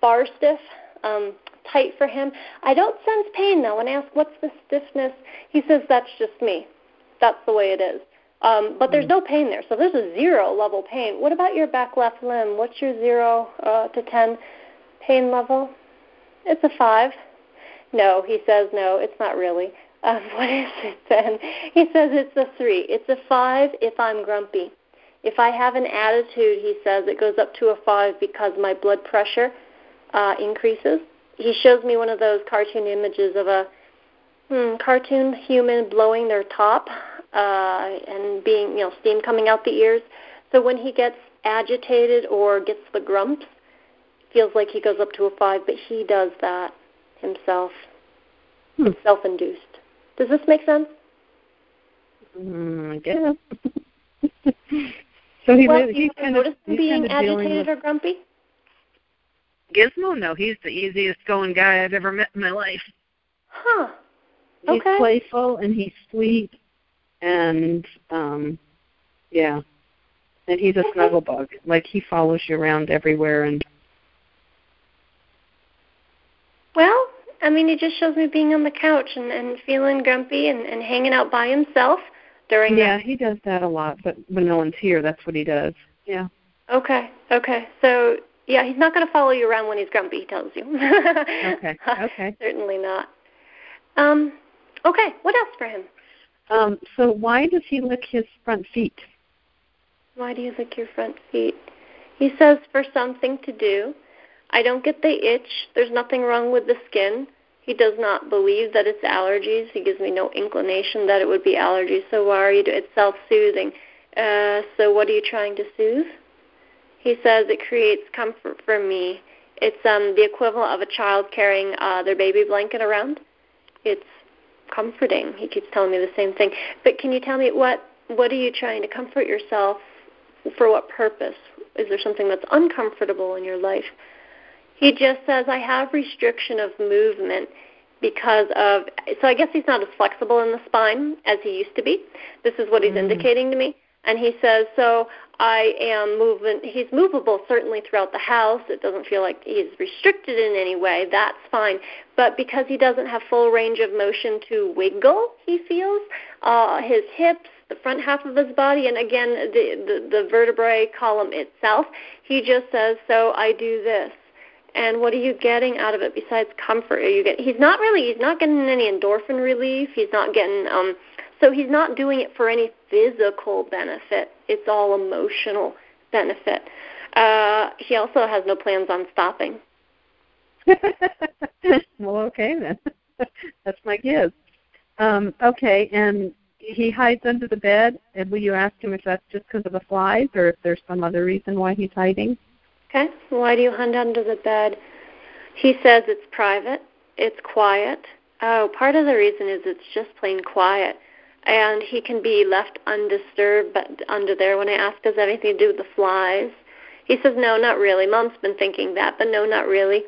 bar stiff. Um, tight for him. I don't sense pain though. When I ask what's the stiffness, he says that's just me. That's the way it is. Um, but there's mm. no pain there. So there's a zero level pain. What about your back left limb? What's your zero uh, to ten pain level? It's a five. No, he says no. It's not really. [LAUGHS] Um, what is it then? He says it's a three. It's a five if I'm grumpy. If I have an attitude, he says it goes up to a five because my blood pressure uh, increases he shows me one of those cartoon images of a hmm, cartoon human blowing their top uh, and being, you know, steam coming out the ears. So when he gets agitated or gets the grumps, feels like he goes up to a five, but he does that himself. Hmm. It's self-induced. Does this make sense? Mm, I guess. [LAUGHS] so he well, really, he's kind of being agitated or grumpy. Gizmo? No, he's the easiest going guy I've ever met in my life. Huh. Okay. He's playful and he's sweet and um yeah. And he's a okay. snuggle bug. Like he follows you around everywhere and Well, I mean he just shows me being on the couch and, and feeling grumpy and, and hanging out by himself during Yeah, that. he does that a lot, but when no one's here that's what he does. Yeah. Okay. Okay. So yeah, he's not going to follow you around when he's grumpy. He tells you. okay. [LAUGHS] Okay. Certainly not. Um, okay. What else for him? Um, so why does he lick his front feet? Why do you lick your front feet? He says for something to do. I don't get the itch. There's nothing wrong with the skin. He does not believe that it's allergies. He gives me no inclination that it would be allergies. So why are you doing It's self-soothing. Uh, so what are you trying to soothe? He says it creates comfort for me. It's um, the equivalent of a child carrying uh, their baby blanket around. It's comforting. He keeps telling me the same thing. But can you tell me what what are you trying to comfort yourself for? What purpose? Is there something that's uncomfortable in your life? He just says I have restriction of movement because of so I guess he's not as flexible in the spine as he used to be. This is what he's mm. indicating to me. And he says, so I am moving. He's movable certainly throughout the house. It doesn't feel like he's restricted in any way. That's fine. But because he doesn't have full range of motion to wiggle, he feels uh, his hips, the front half of his body, and again the, the the vertebrae column itself. He just says, so I do this. And what are you getting out of it besides comfort? Are you get? He's not really. He's not getting any endorphin relief. He's not getting. um so he's not doing it for any physical benefit. It's all emotional benefit. Uh, he also has no plans on stopping. [LAUGHS] well, okay then. [LAUGHS] That's my gift. Um, okay, and he hides under the bed. And will you ask him if that's just because of the flies, or if there's some other reason why he's hiding? Okay. Why do you hide under the bed? He says it's private. It's quiet. Oh, part of the reason is it's just plain quiet and he can be left undisturbed but under there when I ask does it anything to do with the flies. He says no, not really. Mom's been thinking that, but no, not really.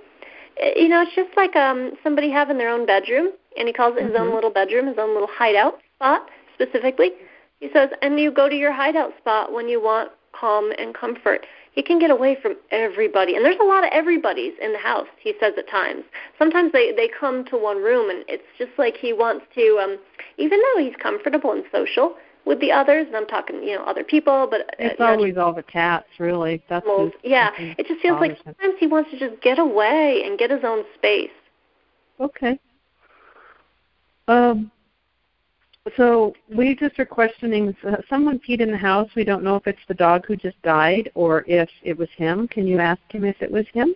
Eh, you know, it's just like um somebody having their own bedroom and he calls it his mm-hmm. own little bedroom, his own little hideout spot specifically. He says, and you go to your hideout spot when you want calm and comfort he can get away from everybody and there's a lot of everybody's in the house he says at times. Sometimes they they come to one room and it's just like he wants to um even though he's comfortable and social with the others and i'm talking you know other people but uh, it's always all the cats really. That's most, yeah it just feels like sometimes he wants to just get away and get his own space. Okay. Um so we just are questioning. Someone peed in the house. We don't know if it's the dog who just died or if it was him. Can you ask him if it was him?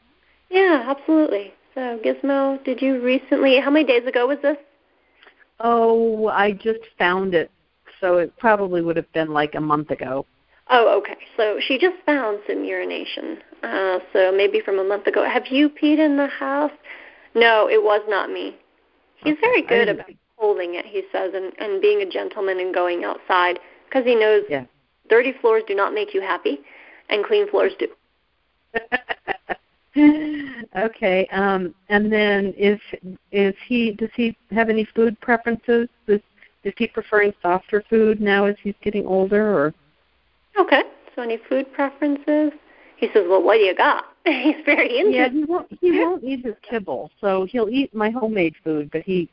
Yeah, absolutely. So Gizmo, did you recently? How many days ago was this? Oh, I just found it, so it probably would have been like a month ago. Oh, okay. So she just found some urination. Uh, so maybe from a month ago. Have you peed in the house? No, it was not me. He's okay. very good about holding it, he says, and, and being a gentleman and going outside because he knows yeah. dirty floors do not make you happy, and clean floors do. [LAUGHS] okay, um, and then is is he does he have any food preferences? Is is he preferring softer food now as he's getting older, or? Okay, so any food preferences? He says, "Well, what do you got?" [LAUGHS] he's very into. Yeah, he won't. He won't eat his kibble, so he'll eat my homemade food, but he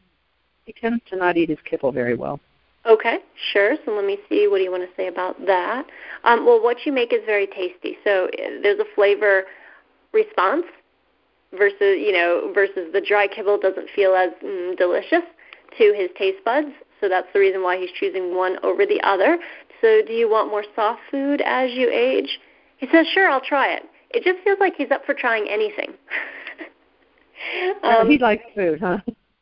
he tends to not eat his kibble very well. Okay, sure. So let me see. What do you want to say about that? Um, well, what you make is very tasty. So uh, there's a flavor response versus you know versus the dry kibble doesn't feel as mm, delicious to his taste buds. So that's the reason why he's choosing one over the other. So do you want more soft food as you age? He says, sure, I'll try it. It just feels like he's up for trying anything. [LAUGHS] um, he likes food, huh?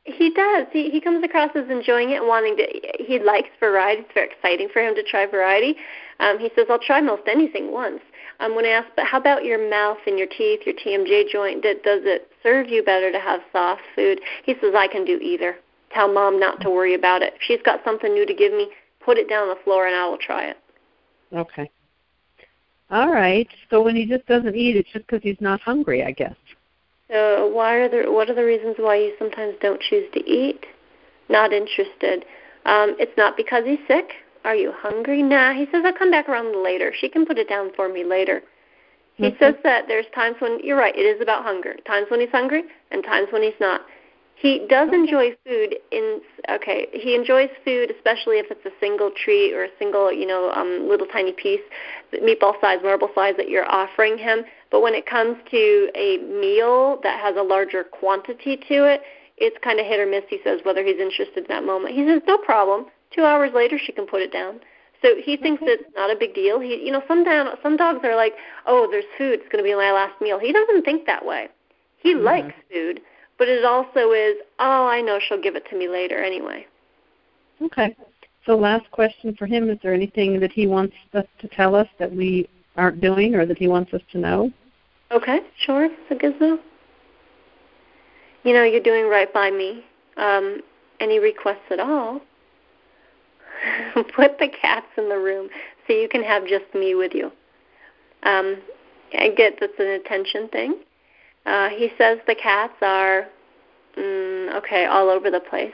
He does. He he comes across as enjoying it and wanting to. He likes variety. It's very exciting for him to try variety. Um, he says, "I'll try most anything once." Um, when I ask, "But how about your mouth and your teeth, your TMJ joint? Does it serve you better to have soft food?" He says, "I can do either. Tell mom not to worry about it. If she's got something new to give me, put it down on the floor and I will try it." Okay. All right. So when he just doesn't eat, it's just because he's not hungry, I guess. So why are there? What are the reasons why you sometimes don't choose to eat? Not interested. Um, it's not because he's sick. Are you hungry? Nah. He says I'll come back around later. She can put it down for me later. He mm-hmm. says that there's times when you're right. It is about hunger. Times when he's hungry and times when he's not. He does enjoy food in okay. He enjoys food, especially if it's a single treat or a single, you know, um, little tiny piece, meatball size, marble size that you're offering him. But when it comes to a meal that has a larger quantity to it, it's kind of hit or miss. He says whether he's interested in that moment. He says no problem. Two hours later, she can put it down. So he thinks it's not a big deal. He, you know, some some dogs are like, oh, there's food. It's going to be my last meal. He doesn't think that way. He mm-hmm. likes food, but it also is, oh, I know she'll give it to me later anyway. Okay. So last question for him: Is there anything that he wants us to tell us that we aren't doing, or that he wants us to know? Okay, sure. Gizmo. You know, you're doing right by me. Um, any requests at all? [LAUGHS] Put the cats in the room so you can have just me with you. Um, I get that's an attention thing. Uh, he says the cats are mm, okay all over the place,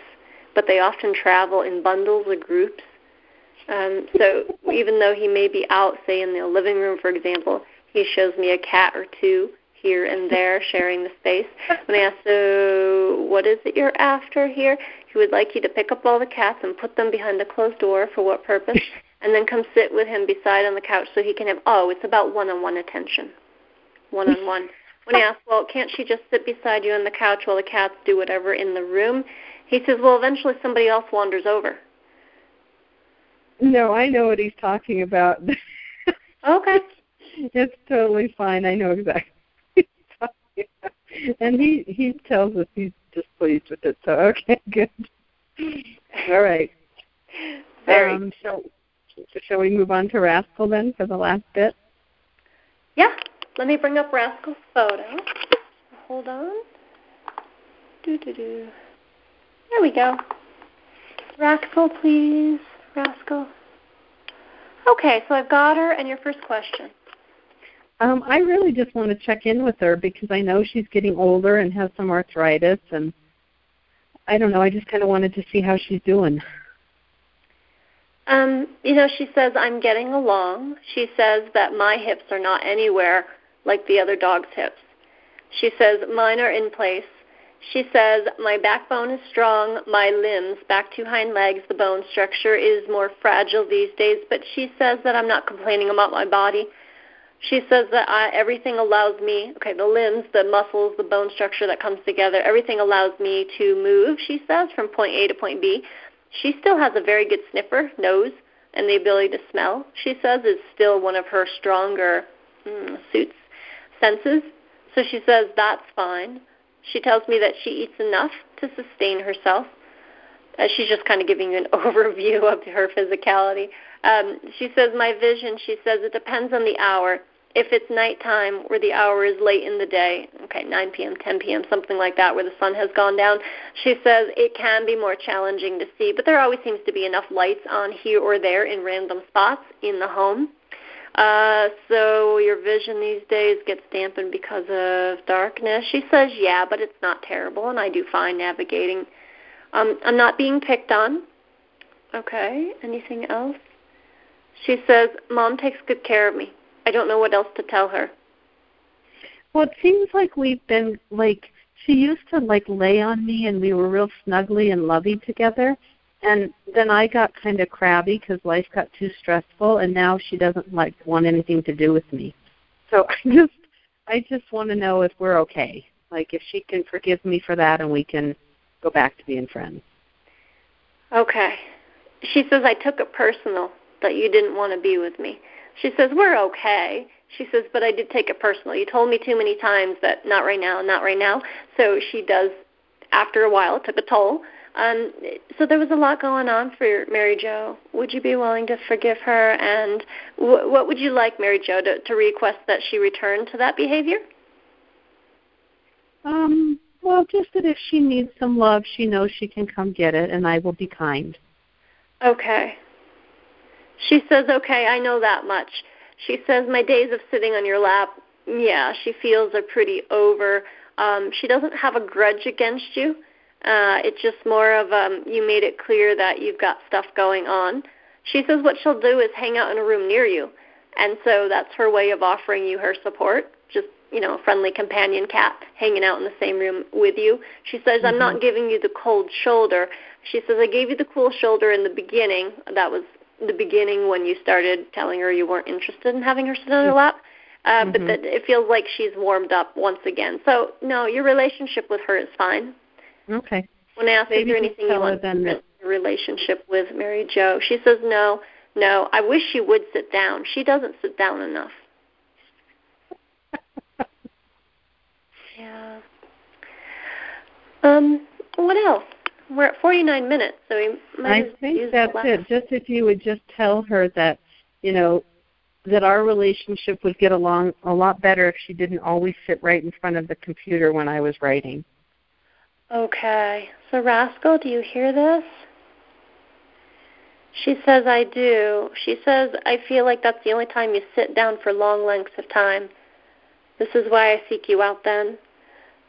but they often travel in bundles or groups. Um, so even though he may be out, say in the living room, for example, he shows me a cat or two here and there sharing the space. When I ask, so what is it you're after here? He would like you to pick up all the cats and put them behind a closed door. For what purpose? And then come sit with him beside on the couch so he can have, oh, it's about one-on-one attention. One-on-one. When I ask, well, can't she just sit beside you on the couch while the cats do whatever in the room? He says, well, eventually somebody else wanders over. No, I know what he's talking about. [LAUGHS] okay. It's totally fine. I know exactly. [LAUGHS] and he he tells us he's displeased with it. So [LAUGHS] okay, good. All right. Very. Um, shall, shall we move on to Rascal then for the last bit? Yeah. Let me bring up Rascal's photo. Hold on. Do do do. There we go. Rascal, please. Rascal. Okay, so I've got her, and your first question. Um, I really just want to check in with her because I know she's getting older and has some arthritis, and I don't know. I just kind of wanted to see how she's doing. Um, you know, she says I'm getting along. She says that my hips are not anywhere like the other dog's hips. She says mine are in place. She says my backbone is strong, my limbs, back to hind legs, the bone structure is more fragile these days, but she says that I'm not complaining about my body. She says that I, everything allows me, okay, the limbs, the muscles, the bone structure that comes together, everything allows me to move, she says, from point A to point B. She still has a very good sniffer, nose, and the ability to smell, she says, is still one of her stronger mm, suits, senses. So she says that's fine. She tells me that she eats enough to sustain herself. Uh, she's just kind of giving you an [LAUGHS] overview of her physicality. Um, she says, My vision, she says, it depends on the hour if it's nighttime where the hour is late in the day, okay, 9 p.m., 10 p.m., something like that, where the sun has gone down, she says it can be more challenging to see, but there always seems to be enough lights on here or there in random spots in the home. Uh, so your vision these days gets dampened because of darkness. She says, yeah, but it's not terrible, and I do fine navigating. Um, I'm not being picked on. Okay, anything else? She says, Mom takes good care of me. I don't know what else to tell her. Well, it seems like we've been like she used to like lay on me and we were real snuggly and lovey together and then I got kind of crabby because life got too stressful and now she doesn't like want anything to do with me. So [LAUGHS] I just I just want to know if we're okay. Like if she can forgive me for that and we can go back to being friends. Okay. She says I took it personal that you didn't want to be with me. She says, We're okay. She says, But I did take it personal. You told me too many times that not right now, not right now. So she does, after a while, it took a toll. Um, so there was a lot going on for Mary Jo. Would you be willing to forgive her? And w- what would you like Mary Jo to, to request that she return to that behavior? Um, well, just that if she needs some love, she knows she can come get it, and I will be kind. Okay. She says, okay, I know that much. She says, my days of sitting on your lap, yeah, she feels are pretty over. Um, she doesn't have a grudge against you. Uh, it's just more of um, you made it clear that you've got stuff going on. She says what she'll do is hang out in a room near you. And so that's her way of offering you her support. Just, you know, a friendly companion cat hanging out in the same room with you. She says, mm-hmm. I'm not giving you the cold shoulder. She says, I gave you the cool shoulder in the beginning. That was the beginning when you started telling her you weren't interested in having her sit on your lap. Uh, mm-hmm. But that it feels like she's warmed up once again. So no, your relationship with her is fine. Okay. When I asked is there anything you want in your relationship with Mary Jo, she says no. No, I wish she would sit down. She doesn't sit down enough. [LAUGHS] yeah. Um, what else? We're at 49 minutes, so we might I think that's it. Just if you would just tell her that, you know, that our relationship would get along a lot better if she didn't always sit right in front of the computer when I was writing. Okay. So, Rascal, do you hear this? She says, I do. She says, I feel like that's the only time you sit down for long lengths of time. This is why I seek you out then.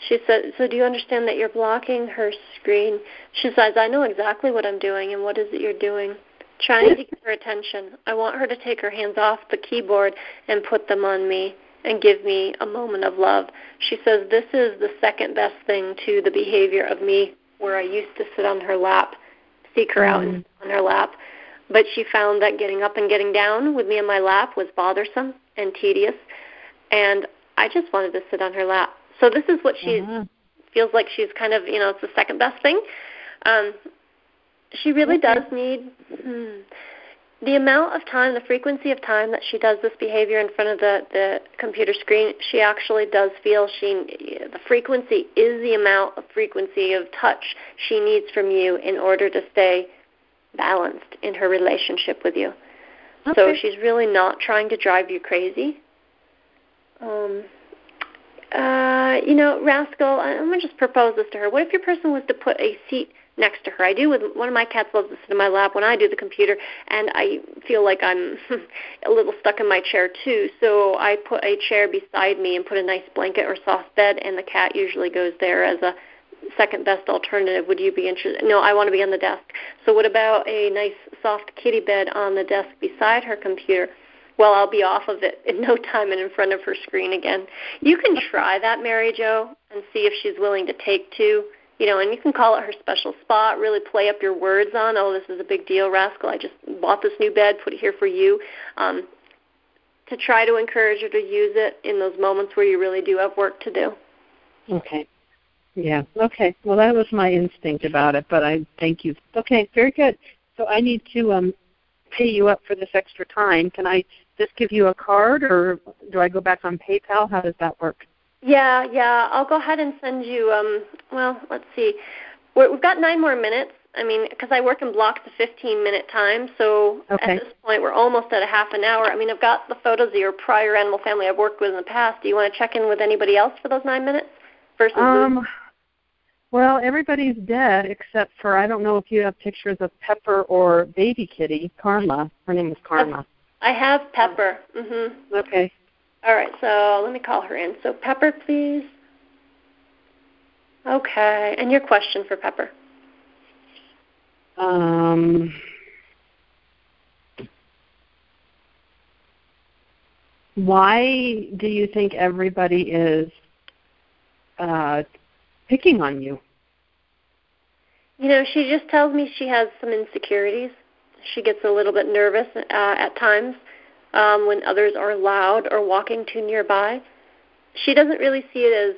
She said, So do you understand that you're blocking her screen? She says, I know exactly what I'm doing, and what is it you're doing? Trying to get her attention. I want her to take her hands off the keyboard and put them on me and give me a moment of love. She says, This is the second best thing to the behavior of me where I used to sit on her lap, seek her out mm. on her lap. But she found that getting up and getting down with me on my lap was bothersome and tedious. And I just wanted to sit on her lap. So this is what she uh-huh. feels like she's kind of, you know, it's the second best thing. Um, she really okay. does need hmm, the amount of time, the frequency of time that she does this behavior in front of the the computer screen. She actually does feel she the frequency is the amount of frequency of touch she needs from you in order to stay balanced in her relationship with you. Okay. So she's really not trying to drive you crazy. Um, uh, you know, Rascal, I'm going to just propose this to her. What if your person was to put a seat next to her? I do with one of my cats loves to sit in my lap when I do the computer, and I feel like I'm [LAUGHS] a little stuck in my chair too. So I put a chair beside me and put a nice blanket or soft bed, and the cat usually goes there as a second best alternative. Would you be interested? No, I want to be on the desk. So what about a nice soft kitty bed on the desk beside her computer? Well, I'll be off of it in [LAUGHS] no time and in front of her screen again. You can try that, Mary Jo, and see if she's willing to take two. You know, and you can call it her special spot. Really play up your words on, oh, this is a big deal, rascal. I just bought this new bed, put it here for you. Um, to try to encourage her to use it in those moments where you really do have work to do. Okay. Yeah. Okay. Well, that was my instinct about it, but I thank you. Okay. Very good. So I need to um pay you up for this extra time. Can I just give you a card, or do I go back on PayPal? How does that work? Yeah, yeah. I'll go ahead and send you. Um, well, let's see. We're, we've got nine more minutes. I mean, because I work in blocks of 15 minute time, so okay. at this point we're almost at a half an hour. I mean, I've got the photos of your prior animal family I've worked with in the past. Do you want to check in with anybody else for those nine minutes versus? Um, well, everybody's dead except for I don't know if you have pictures of Pepper or Baby Kitty, Karma. Her name is Karma. I have Pepper. Mhm. Okay. All right, so let me call her in. So Pepper, please. Okay, and your question for Pepper? Um. Why do you think everybody is uh, picking on you? You know, she just tells me she has some insecurities she gets a little bit nervous uh, at times um, when others are loud or walking too nearby. She doesn't really see it as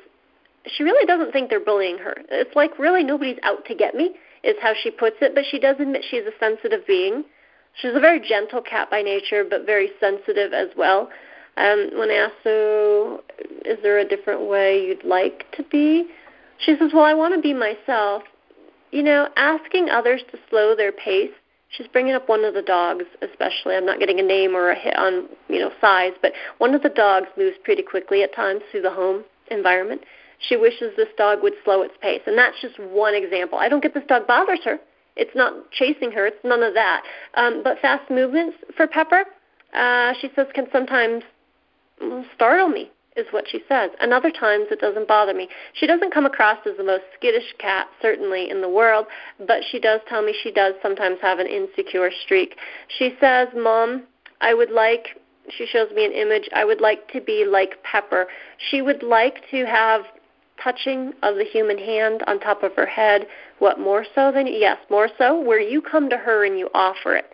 she really doesn't think they're bullying her. It's like really nobody's out to get me is how she puts it, but she does admit she's a sensitive being. She's a very gentle cat by nature, but very sensitive as well. Um, when I asked, so is there a different way you'd like to be? She says, well, I want to be myself. You know, asking others to slow their pace she's bringing up one of the dogs especially. I'm not getting a name or a hit on you know size but one of the dogs moves pretty quickly at times through the home environment. She wishes this dog would slow its pace and that's just one example. I don't get this dog bothers her. It's not chasing her. It's none of that. Um, but fast movements for pepper uh, she says can sometimes startle me is what she says. And other times it doesn't bother me. She doesn't come across as the most skittish cat, certainly, in the world, but she does tell me she does sometimes have an insecure streak. She says, Mom, I would like, she shows me an image, I would like to be like Pepper. She would like to have touching of the human hand on top of her head. What, more so than, yes, more so, where you come to her and you offer it.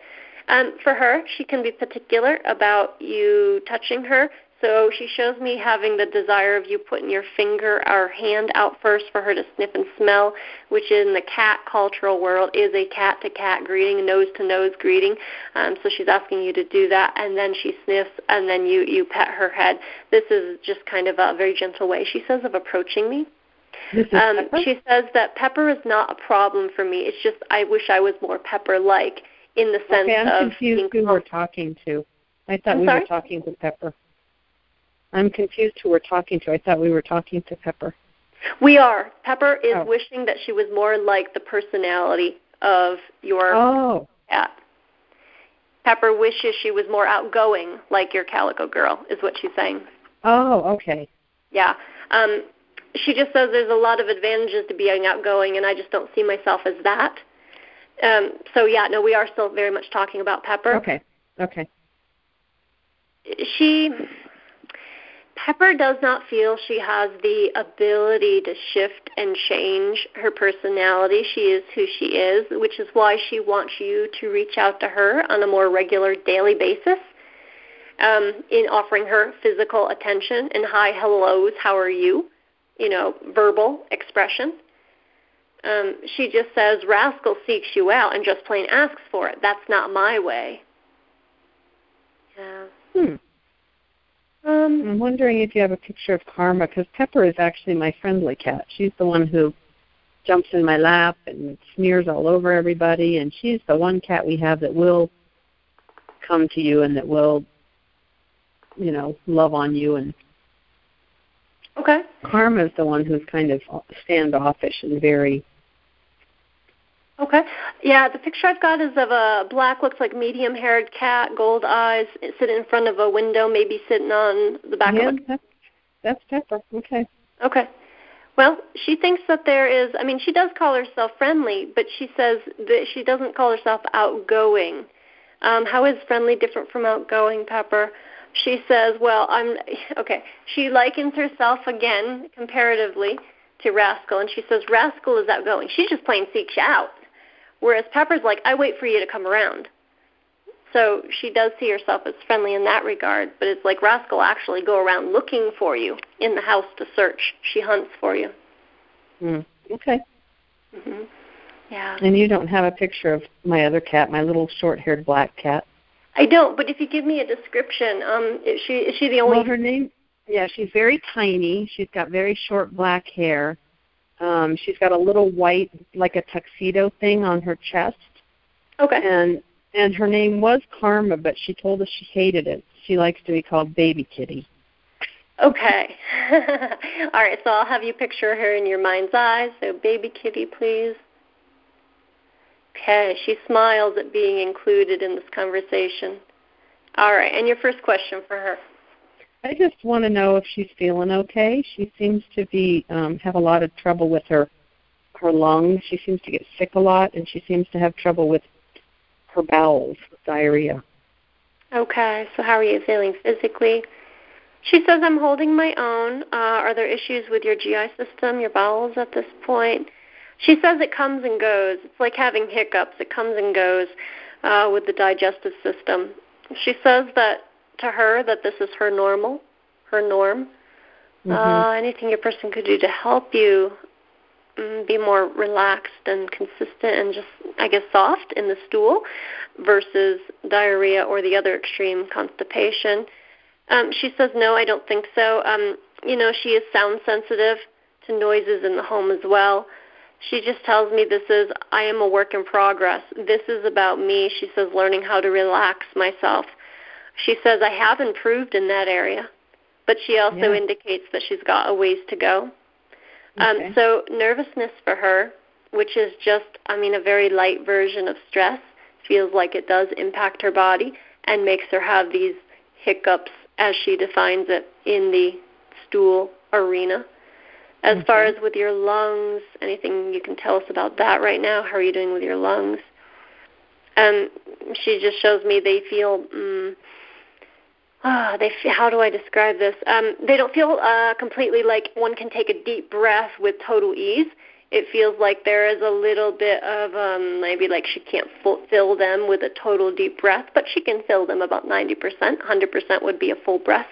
Um, for her, she can be particular about you touching her So she shows me having the desire of you putting your finger or hand out first for her to sniff and smell, which in the cat cultural world is a cat to cat greeting, nose to nose greeting. Um, so she's asking you to do that, and then she sniffs, and then you you pet her head. This is just kind of a very gentle way, she says, of approaching me. Um, she says that pepper is not a problem for me. It's just I wish I was more pepper like in the sense okay, I'm of confused who we're talking to. I thought I'm we sorry? were talking to Pepper. I'm confused who we're talking to. I thought we were talking to Pepper. We are. Pepper is Oh. wishing that she was more like the personality of your Oh, cat. Pepper wishes she was more outgoing like your calico girl, is what she's saying. oh, okay. Yeah. Um, she just says there's a lot of advantages to being outgoing, and I just don't see myself as that. Um, so, yeah, no, we are still very much talking about Pepper. Okay, okay. she Pepper does not feel she has the ability to shift and change her personality. She is who she is, which is why she wants you to reach out to her on a more regular daily basis um, in offering her physical attention and hi, hellos, how are you? You know, verbal expression. Um, she just says, Rascal seeks you out and just plain asks for it. That's not my way. Yeah. Hmm. Um, I'm wondering if you have a picture of Karma, because Pepper is actually my friendly cat. She's the one who jumps in my lap and smears all over everybody, and she's the one cat we have that will come to you and that will, you know, love on you. And okay. Karma is the one who's kind of standoffish and very. Okay. Yeah, the picture I've got is of a black, looks like medium haired cat, gold eyes, sitting in front of a window, maybe sitting on the back yeah, of a. that's, that's Pepper. Okay. Okay. Well, she thinks that there is, I mean, she does call herself friendly, but she says that she doesn't call herself outgoing. Um, how is friendly different from outgoing, Pepper? She says, well, I'm, [LAUGHS] okay, she likens herself again, comparatively, to Rascal, and she says, Rascal is outgoing. She just plain seeks you out. Whereas Pepper's like, I wait for you to come around. So she does see herself as friendly in that regard, but it's like Rascal actually go around looking for you in the house to search. She hunts for you. Mm. Okay. hmm Yeah. And you don't have a picture of my other cat, my little short-haired black cat. I don't, but if you give me a description, um, is she is she the only? Well, her name, yeah, she's very tiny. She's got very short black hair. Um, she's got a little white, like a tuxedo thing on her chest, okay. and and her name was Karma, but she told us she hated it. She likes to be called Baby Kitty. Okay. [LAUGHS] All right. So I'll have you picture her in your mind's eye. So, baby kitty, please. Okay. She smiles at being included in this conversation. All right. And your first question for her. I just want to know if she's feeling okay. She seems to be um, have a lot of trouble with her her lungs. She seems to get sick a lot, and she seems to have trouble with her bowels, diarrhea. Okay. So, how are you feeling physically? She says, I'm holding my own. Uh, are there issues with your GI system, your bowels at this point? She says it comes and goes. It's like having hiccups. It comes and goes uh, with the digestive system. She says that to her that this is her normal, her norm. Mm-hmm. Uh, anything your person could do to help you mm, be more relaxed and consistent and just, I guess, soft in the stool versus diarrhea or the other extreme, constipation. Um, she says, no, I don't think so. Um, you know, she is sound sensitive to noises in the home as well. She just tells me this is, I am a work in progress. This is about me. She says, learning how to relax myself. She says, I have improved in that area, but she also Yeah. indicates that she's got a ways to go. Okay. Um, so, nervousness for her, which is just, I mean, a very light version of stress, feels like it does impact her body and makes her have these hiccups, as she defines it, in the stool arena. As far as with your lungs, anything you can tell us about that right now? How are you doing with your lungs? Um, she just shows me they feel. Mm, ah, they f- how do I describe this? Um, they don't feel uh, completely like one can take a deep breath with total ease. It feels like there is a little bit of um, maybe like she can't fill them with a total deep breath, but she can fill them about 90%. 100% would be a full breath.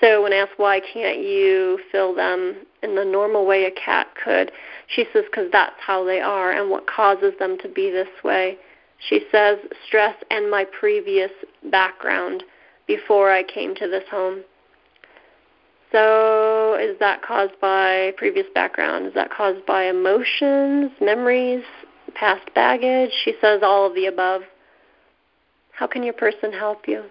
So when asked why can't you fill them in the normal way a cat could, she says because that's how they are and what causes them to be this way. She says stress and my previous background before I came to this home. So, is that caused by previous background? Is that caused by emotions, memories, past baggage? She says all of the above. How can your person help you?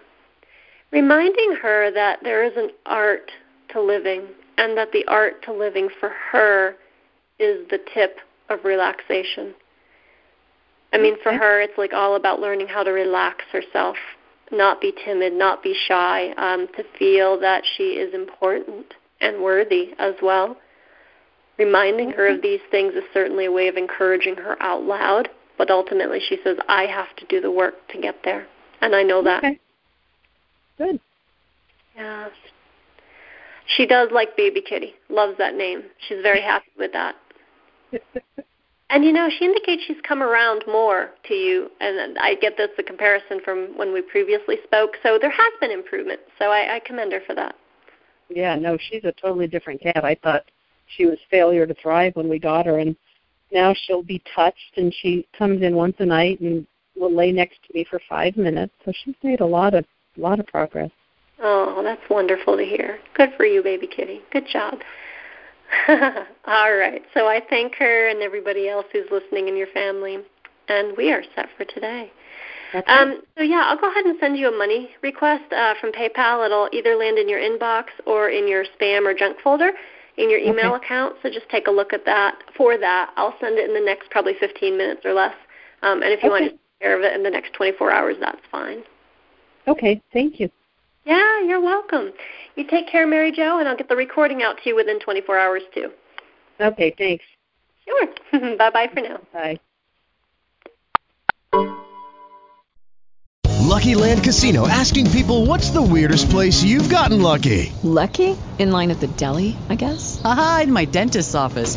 Reminding her that there is an art to living and that the art to living for her is the tip of relaxation. I mean, for her, it's like all about learning how to relax herself not be timid, not be shy, um, to feel that she is important and worthy as well. Reminding her of these things is certainly a way of encouraging her out loud, but ultimately she says, I have to do the work to get there. And I know that. Okay. Good. Yes. She does like Baby Kitty, loves that name. She's very happy with that. [LAUGHS] And you know, she indicates she's come around more to you, and I get this the comparison from when we previously spoke. So there has been improvement. So I, I commend her for that. Yeah, no, she's a totally different cat. I thought she was failure to thrive when we got her, and now she'll be touched, and she comes in once a night and will lay next to me for five minutes. So she's made a lot of a lot of progress. Oh, that's wonderful to hear. Good for you, baby kitty. Good job. [LAUGHS] All right. So I thank her and everybody else who's listening in your family, and we are set for today. Um, so yeah, I'll go ahead and send you a money request uh, from PayPal. It'll either land in your inbox or in your spam or junk folder in your email okay. account. So just take a look at that. For that, I'll send it in the next probably 15 minutes or less. Um, and if you okay. want to take care of it in the next 24 hours, that's fine. Okay. Thank you. Yeah, you're welcome. You take care, Mary Jo, and I'll get the recording out to you within 24 hours, too. Okay, thanks. Sure. [LAUGHS] bye bye for now. Bye. Lucky Land Casino asking people what's the weirdest place you've gotten lucky? Lucky? In line at the deli, I guess? Aha, in my dentist's office.